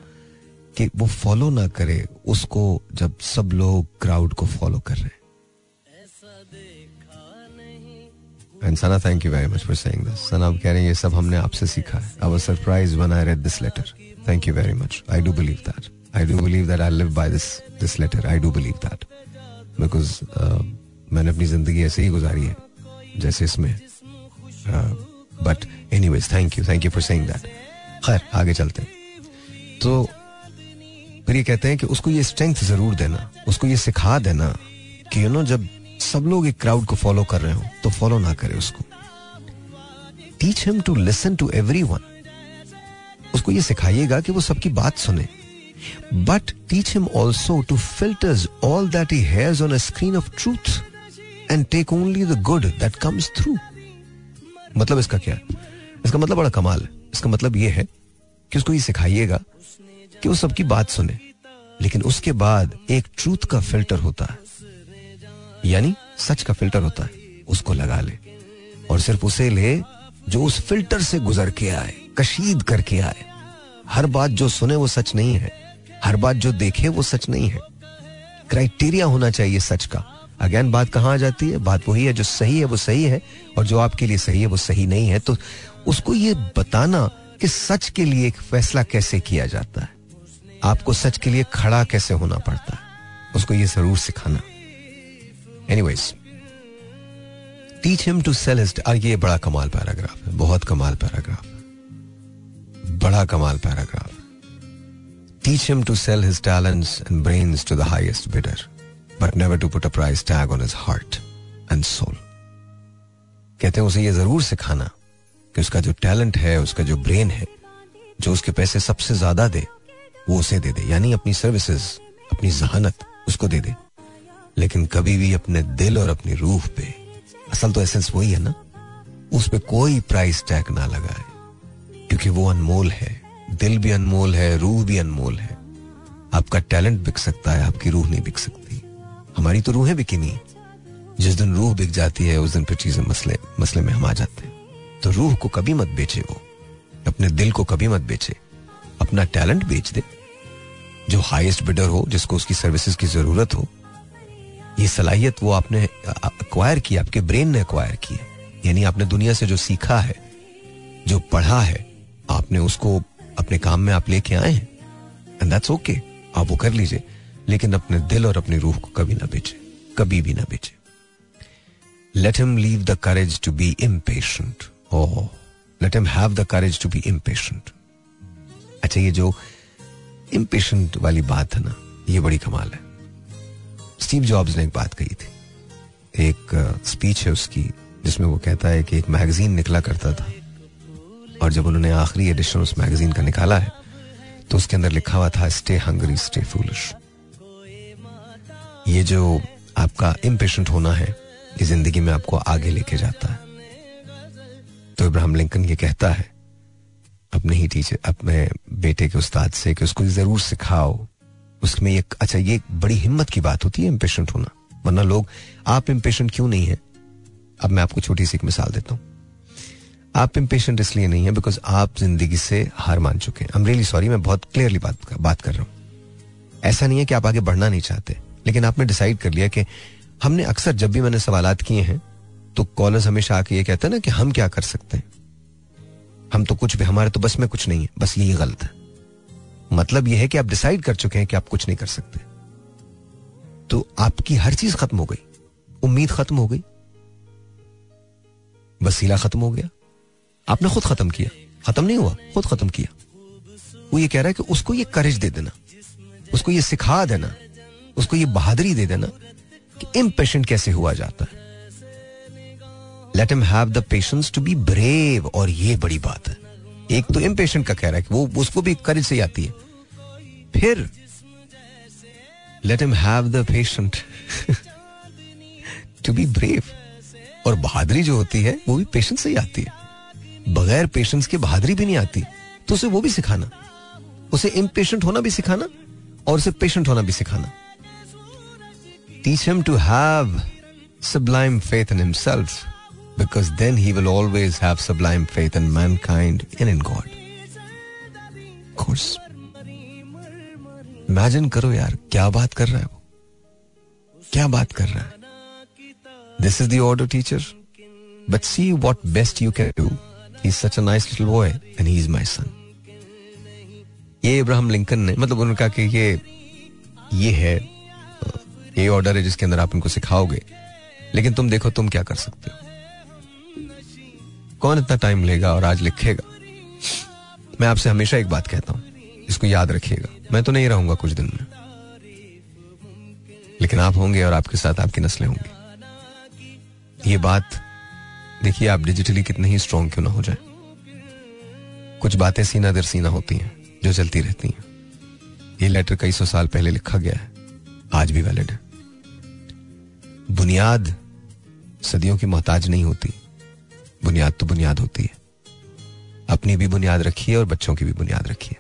[SPEAKER 1] कि वो फॉलो ना करे, उसको जब सब लोग क्राउड को फॉलो कर रहे हैं। Sana thank you very much for saying this Sana आप कह रहे हैं, ये सब हमने आपसे सीखा है। I was surprise when I read this letter thank you very much I do believe that I do believe that I live by this this letter I do believe that because uh, मैंने अपनी ज़िंदगी ऐसे ही गुजारी है जैसे इसमें। But anyways thank you thank you for saying that खैर आगे चलते हैं। तो फिर ये कहते हैं कि उसको ये स्ट्रेंथ ज़रूर देना उसको ये सिखा देना कि यू नो जब सब लोग एक क्राउड को फॉलो कर रहे हो तो फॉलो ना करे उसको। Teach him to listen to everyone उसको ये सिखाइएगा कि वो सबकी बात सुने। But teach him also to filters all that he has on a screen of truth and take only the good that comes through मतलब इसका क्या? इसका मतलब बड़ा कमाल है। इसका मतलब ये है कि उसको ये सिखाइएगा कि वो सबकी बात सुने। लेकिन उसके बाद एक ट्रूथ का फ़िल्टर होता है। यानी सच का फ़िल्टर होता है। उसको लगा ले। और सिर्फ़ उसे ले जो उस फ़िल्टर से गुजर के आए, कशीद करके आए। हर बात जो सुने वो सच नहीं है। हर बात जो देखे वो सच नहीं है। क्राइटेरिया होना चाहिए सच का। अगेन बात कहाँ आ जाती है? बात वही है जो सही है, वो सही है, और जो आपके लिए सही है, वो सही नहीं है। तो उसको ये बताना कि सच के लिए एक फैसला कैसे किया जाता है। आपको सच के लिए खड़ा कैसे होना पड़ता है? उसको ये ज़रूर सिखाना। Anyways teach him to sell his ये बड़ा कमाल पैराग्राफ है, बहुत कमाल पैराग्राफ बड़ा कमाल paragraph teach him to sell his talents and brains to the highest bidder but never to put a price tag on his heart and soul कहते हैं, उसे ये ज़रूर सिखाना कि उसका जो टैलेंट है, उसका जो ब्रेन है, जो उसके पैसे सबसे ज़्यादा दे, वो उसे दे दे। यानी अपनी सर्विसेज़ अपनी जहानत, उसको दे दे। लेकिन कभी भी अपने दिल और अपनी रूह पे, असल तो एसेंस वही है ना, उस पर कोई प्राइस टैग ना लगाए, क्योंकि वो अनमोल है। दिल भी अनमोल है, रूह भी अनमोल है। आपका टैलेंट बिक सकता है, आपकी रूह नहीं बिक सकती। हमारी तो रूहें बिकी नहीं। जिस दिन रूह बिक जाती है, उस दिन फिर चीज़ें मसले मसले में हम आ जाते हैं। तो रूह को कभी मत बेचे वो। अपने दिल को कभी मत बेचे। अपना टैलेंट बेच दे। जो हाईएस्ट बिडर हो, जिसको उसकी सर्विसेज़ की ज़रूरत हो, ये सलाहियत वो आपने अक्वायर की, आपके ब्रेन ने अक्वायर की है। यानी आपने दुनिया से जो सीखा है, जो पढ़ा है, आपने उसको अपने काम में आप लेके आए हैं। एंड दैट्स ओके आप वो कर लीजिए। लेकिन अपने दिल और अपनी रूह को कभी ना बेचे। कभी भी ना बेचे। Let him leave the courage to be impatient let him have the courage to be impatient अच्छा ये जो इम्पेशेंट वाली बात है ना ये बड़ी कमाल है। स्टीव जॉब्स ने एक बात कही थी। एक स्पीच uh, है उसकी जिसमें वो कहता है कि एक मैगजीन निकला करता था। और जब उन्होंने आखिरी एडिशन उस मैगजीन का निकाला है तो उसके अंदर लिखा हुआ था, स्टे हंगरी स्टे फूलिश ये जो आपका इम्पेशेंट होना है, ये ज़िंदगी में आपको आगे लेके जाता है। तो इब्राहिम लिंकन ये कहता है, अपने ही टीचर अपने बेटे के उस्ताद से कि उसको ज़रूर सिखाओ। उसमें एक अच्छा ये बड़ी हिम्मत की बात होती है इम्पेशेंट होना। वरना लोग, आप इम्पेशेंट क्यों नहीं है? अब मैं आपको छोटी सी एक मिसाल देता हूँ। आप इम्पेशेंट इसलिए नहीं है बिकॉज़ आप ज़िंदगी से हार मान चुके हैं। आई रियली सॉरी मैं बहुत क्लियरली बात बात कर रहा हूँ। ऐसा नहीं है कि आप आगे बढ़ना नहीं चाहते, लेकिन आपने डिसाइड कर लिया कि हमने अक्सर जब भी मैंने सवाल किए हैं तो कॉलर्स हमेशा आके ये कहते हैं ना कि हम क्या कर सकते हैं? हम तो कुछ भी, हमारे तो बस में कुछ नहीं है, बस यही गलत है। मतलब यह है कि आप डिसाइड कर चुके हैं कि आप कुछ नहीं कर सकते। तो आपकी हर चीज़ खत्म हो गई, उम्मीद खत्म हो गई, वसीला खत्म हो गया। आपने खुद खत्म किया। खत्म नहीं हुआ, खुद खत्म किया। वो ये कह रहा है कि उसको ये करेज दे देना, उसको ये सिखा देना, उसको ये बहादुरी दे देना कि इम्पेशेंट कैसे हुआ जाता है। Late him have the patience to be brave और ये बड़ी बात है। एक तो इम्पेशेंट का कह रहा है कि वो, उसको भी करेज से आती है। फिर late him have the patient to be brave और बहादुरी जो होती है, वो भी पेशेंस से ही आती है। बगैर पेशेंस के बहादुरी भी नहीं आती तो उसे वो भी सिखाना। उसे इम्पेशेंट होना भी सिखाना और उसे पेशेंट होना भी सिखाना। Teach him to have sublime faith in himself, because then he will always have sublime faith in mankind and in God. Of. Imagine करो यार, क्या बात कर रहा है वो? क्या बात कर रहा है? This is the order teacher but see what best you can do he such nice little boy and he is my son ये इब्राहिम लिंकन ने मतलब उन्होंने कहा कि ये ये है ये ऑर्डर है जिसके अंदर आप इनको सिखाओगे। लेकिन तुम देखो, तुम क्या कर सकते हो? कौन इतना टाइम लेगा और आज लिखेगा? मैं आपसे हमेशा एक बात कहता हूँ, इसको याद रखिएगा। मैं तो नहीं रहूँगा कुछ दिन में। लेकिन आप होंगे और आपके साथ आपकी नस्लें होंगी। ये बात देखिए, आप डिजिटली कितने ही स्ट्रांग क्यों ना हो जाए। कुछ बातें सीना दर सीना होती हैं, जो चलती रहती हैं। ये लेटर कई सौ साल पहले लिखा गया है, आज भी वैलिड है। बुनियाद, सदियों की मोहताज नहीं होती। बुनियाद तो बुनियाद होती है। अपनी भी बुनियाद रखिए और बच्चों की भी बुनियाद रखिए।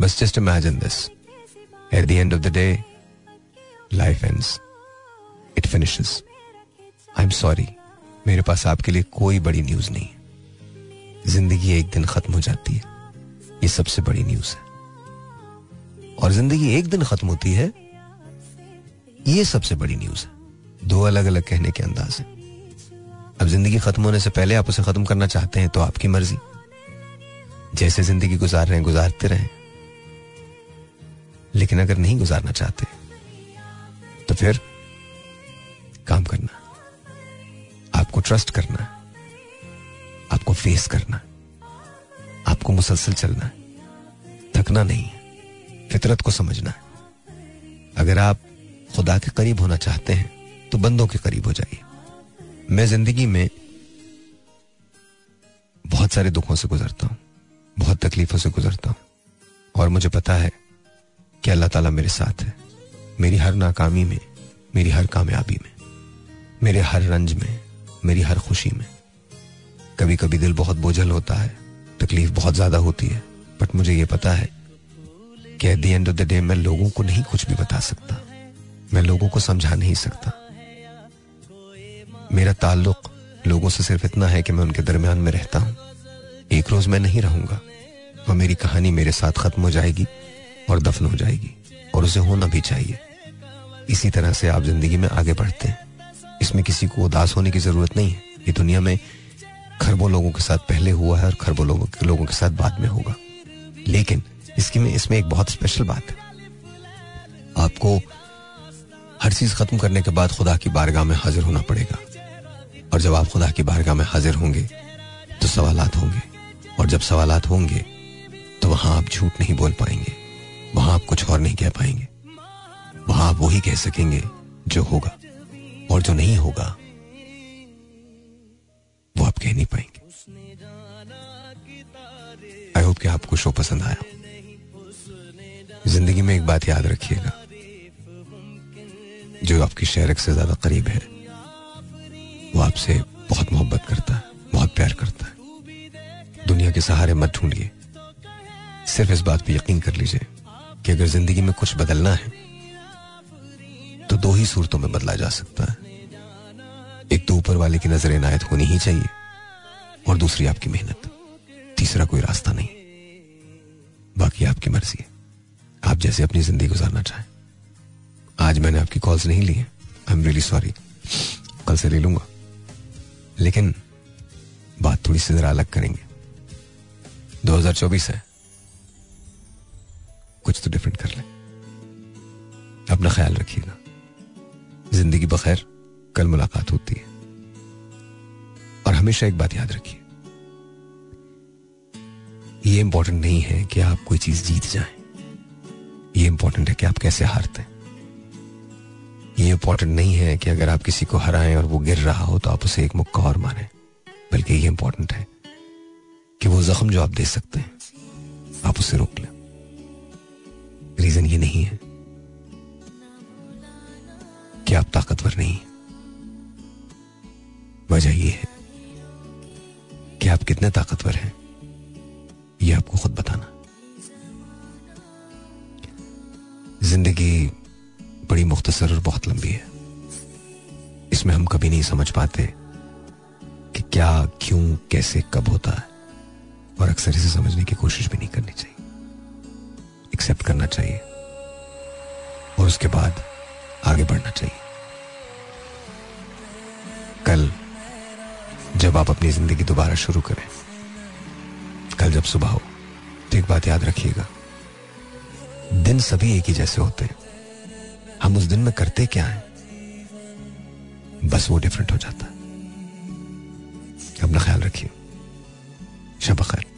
[SPEAKER 1] बस just imagine this at the end of the day life ends it finishes I am sorry मेरे पास आपके लिए कोई बड़ी न्यूज़ नहीं ज़िंदगी एक दिन खत्म हो जाती है। ये सबसे बड़ी न्यूज़ है। और ज़िंदगी एक दिन खत्म होती है, ये सबसे बड़ी न्यूज़ है। दो अलग अलग कहने के अंदाज है। अब ज़िंदगी खत्म होने से पहले आप उसे खत्म करना चाहते हैं तो आपकी मर्ज़ी। जैसे ज़िंदगी गुजार रहे हैं, गुजारते रहें। लेकिन अगर नहीं गुजारना चाहते तो फिर काम करना। आपको ट्रस्ट करना है। आपको फेस करना है। आपको मुसलसल चलना है। थकना नहीं है। फितरत को समझना है। अगर आप खुदा के करीब होना चाहते हैं तो बंदों के करीब हो जाइए। मैं ज़िंदगी में बहुत सारे दुखों से गुजरता हूँ। बहुत तकलीफों से गुजरता हूँ। और मुझे पता है कि अल्लाह ताला मेरे साथ है। मेरी हर नाकामी में, मेरी हर कामयाबी में, मेरे हर रंज में मेरी हर खुशी में। कभी कभी दिल बहुत बोझल होता है, तकलीफ़ बहुत ज़्यादा होती है बट मुझे ये पता है कि at the end of the day मैं लोगों को नहीं कुछ भी बता सकता। मैं लोगों को समझा नहीं सकता। मेरा ताल्लुक लोगों से सिर्फ़ इतना है कि मैं उनके दरमियान में रहता हूँ। एक रोज मैं नहीं रहूँगा और मेरी कहानी मेरे साथ खत्म हो जाएगी और दफन हो जाएगी, और उसे होना भी चाहिए। इसी तरह से आप ज़िंदगी में आगे बढ़ते हैं। इसमें किसी को उदास होने की ज़रूरत नहीं है। ये दुनिया में खरबों लोगों के साथ पहले हुआ है और खरबों लोगों के लोगों के साथ बाद में होगा। लेकिन इसकी में इसमें एक बहुत स्पेशल बात है। आपको हर चीज़ खत्म करने के बाद खुदा की बारगाह में हाजिर होना पड़ेगा। और जब आप खुदा की बारगाह में हाजिर होंगे तो सवालात होंगे। और जब सवालात होंगे तो वहाँ आप झूठ नहीं बोल पाएँगे। वहाँ आप कुछ और नहीं कह पाएँगे। वहाँ आप वही कह सकेंगे जो होगा। और जो नहीं होगा, वो आप कह नहीं पाएँगे। आई होप कि आपको शो पसंद आया। ज़िंदगी में एक बात याद रखिएगा, जो आपकी शहरक से ज़्यादा करीब है, वो आपसे बहुत मोहब्बत करता है, बहुत प्यार करता है। दुनिया के सहारे मत ढूंढिए। सिर्फ़ इस बात पे यकीन कर लीजिए कि अगर ज़िंदगी में कुछ बदलना है तो दो ही सूरतों में बदला जा सकता है। एक तो ऊपर वाले की नज़र इनायत होनी ही चाहिए, और दूसरी आपकी मेहनत। तीसरा कोई रास्ता नहीं। बाकी आपकी मर्ज़ी है। आप जैसे अपनी ज़िंदगी गुजारना चाहें। आज मैंने आपकी कॉल्स नहीं ली आई एम रियली सॉरी कल से ले लूँगा। लेकिन बात थोड़ी सी जरा अलग करेंगे। 2024 है। कुछ तो डिफरेंट कर ले। अपना ख्याल रखिएगा। ज़िंदगी बखैर कल मुलाकात होती है। और हमेशा एक बात याद रखिए। ये इंपॉर्टेंट नहीं है कि आप कोई चीज़ जीत जाएँ। ये इंपॉर्टेंट है कि आप कैसे हारते हैं। ये इंपॉर्टेंट नहीं है कि अगर आप किसी को हराएँ और वो गिर रहा हो तो आप उसे एक मुक्का और मारें। बल्कि ये इंपॉर्टेंट है कि वो जख्म जो आप दे सकते हैं, आप उसे रोक लें। रीजन ये नहीं है कि आप ताकतवर नहीं वजह यह है कि आप कितने ताकतवर हैं यह आपको खुद बताना। ज़िंदगी बड़ी मुख्तसर और बहुत लंबी है। इसमें हम कभी नहीं समझ पाते कि क्या, क्यों, कैसे, कब होता है। और अक्सर इसे समझने की कोशिश भी नहीं करनी चाहिए। एक्सेप्ट करना चाहिए। और उसके बाद आगे बढ़ना चाहिए। कल जब आप अपनी ज़िंदगी दोबारा शुरू करें, कल जब सुबह हो तो एक बात याद रखिएगा। दिन सभी एक ही जैसे होते हैं। हम उस दिन में करते क्या है? बस वो डिफरेंट हो जाता। है अपना ख्याल रखिए। शब खैर।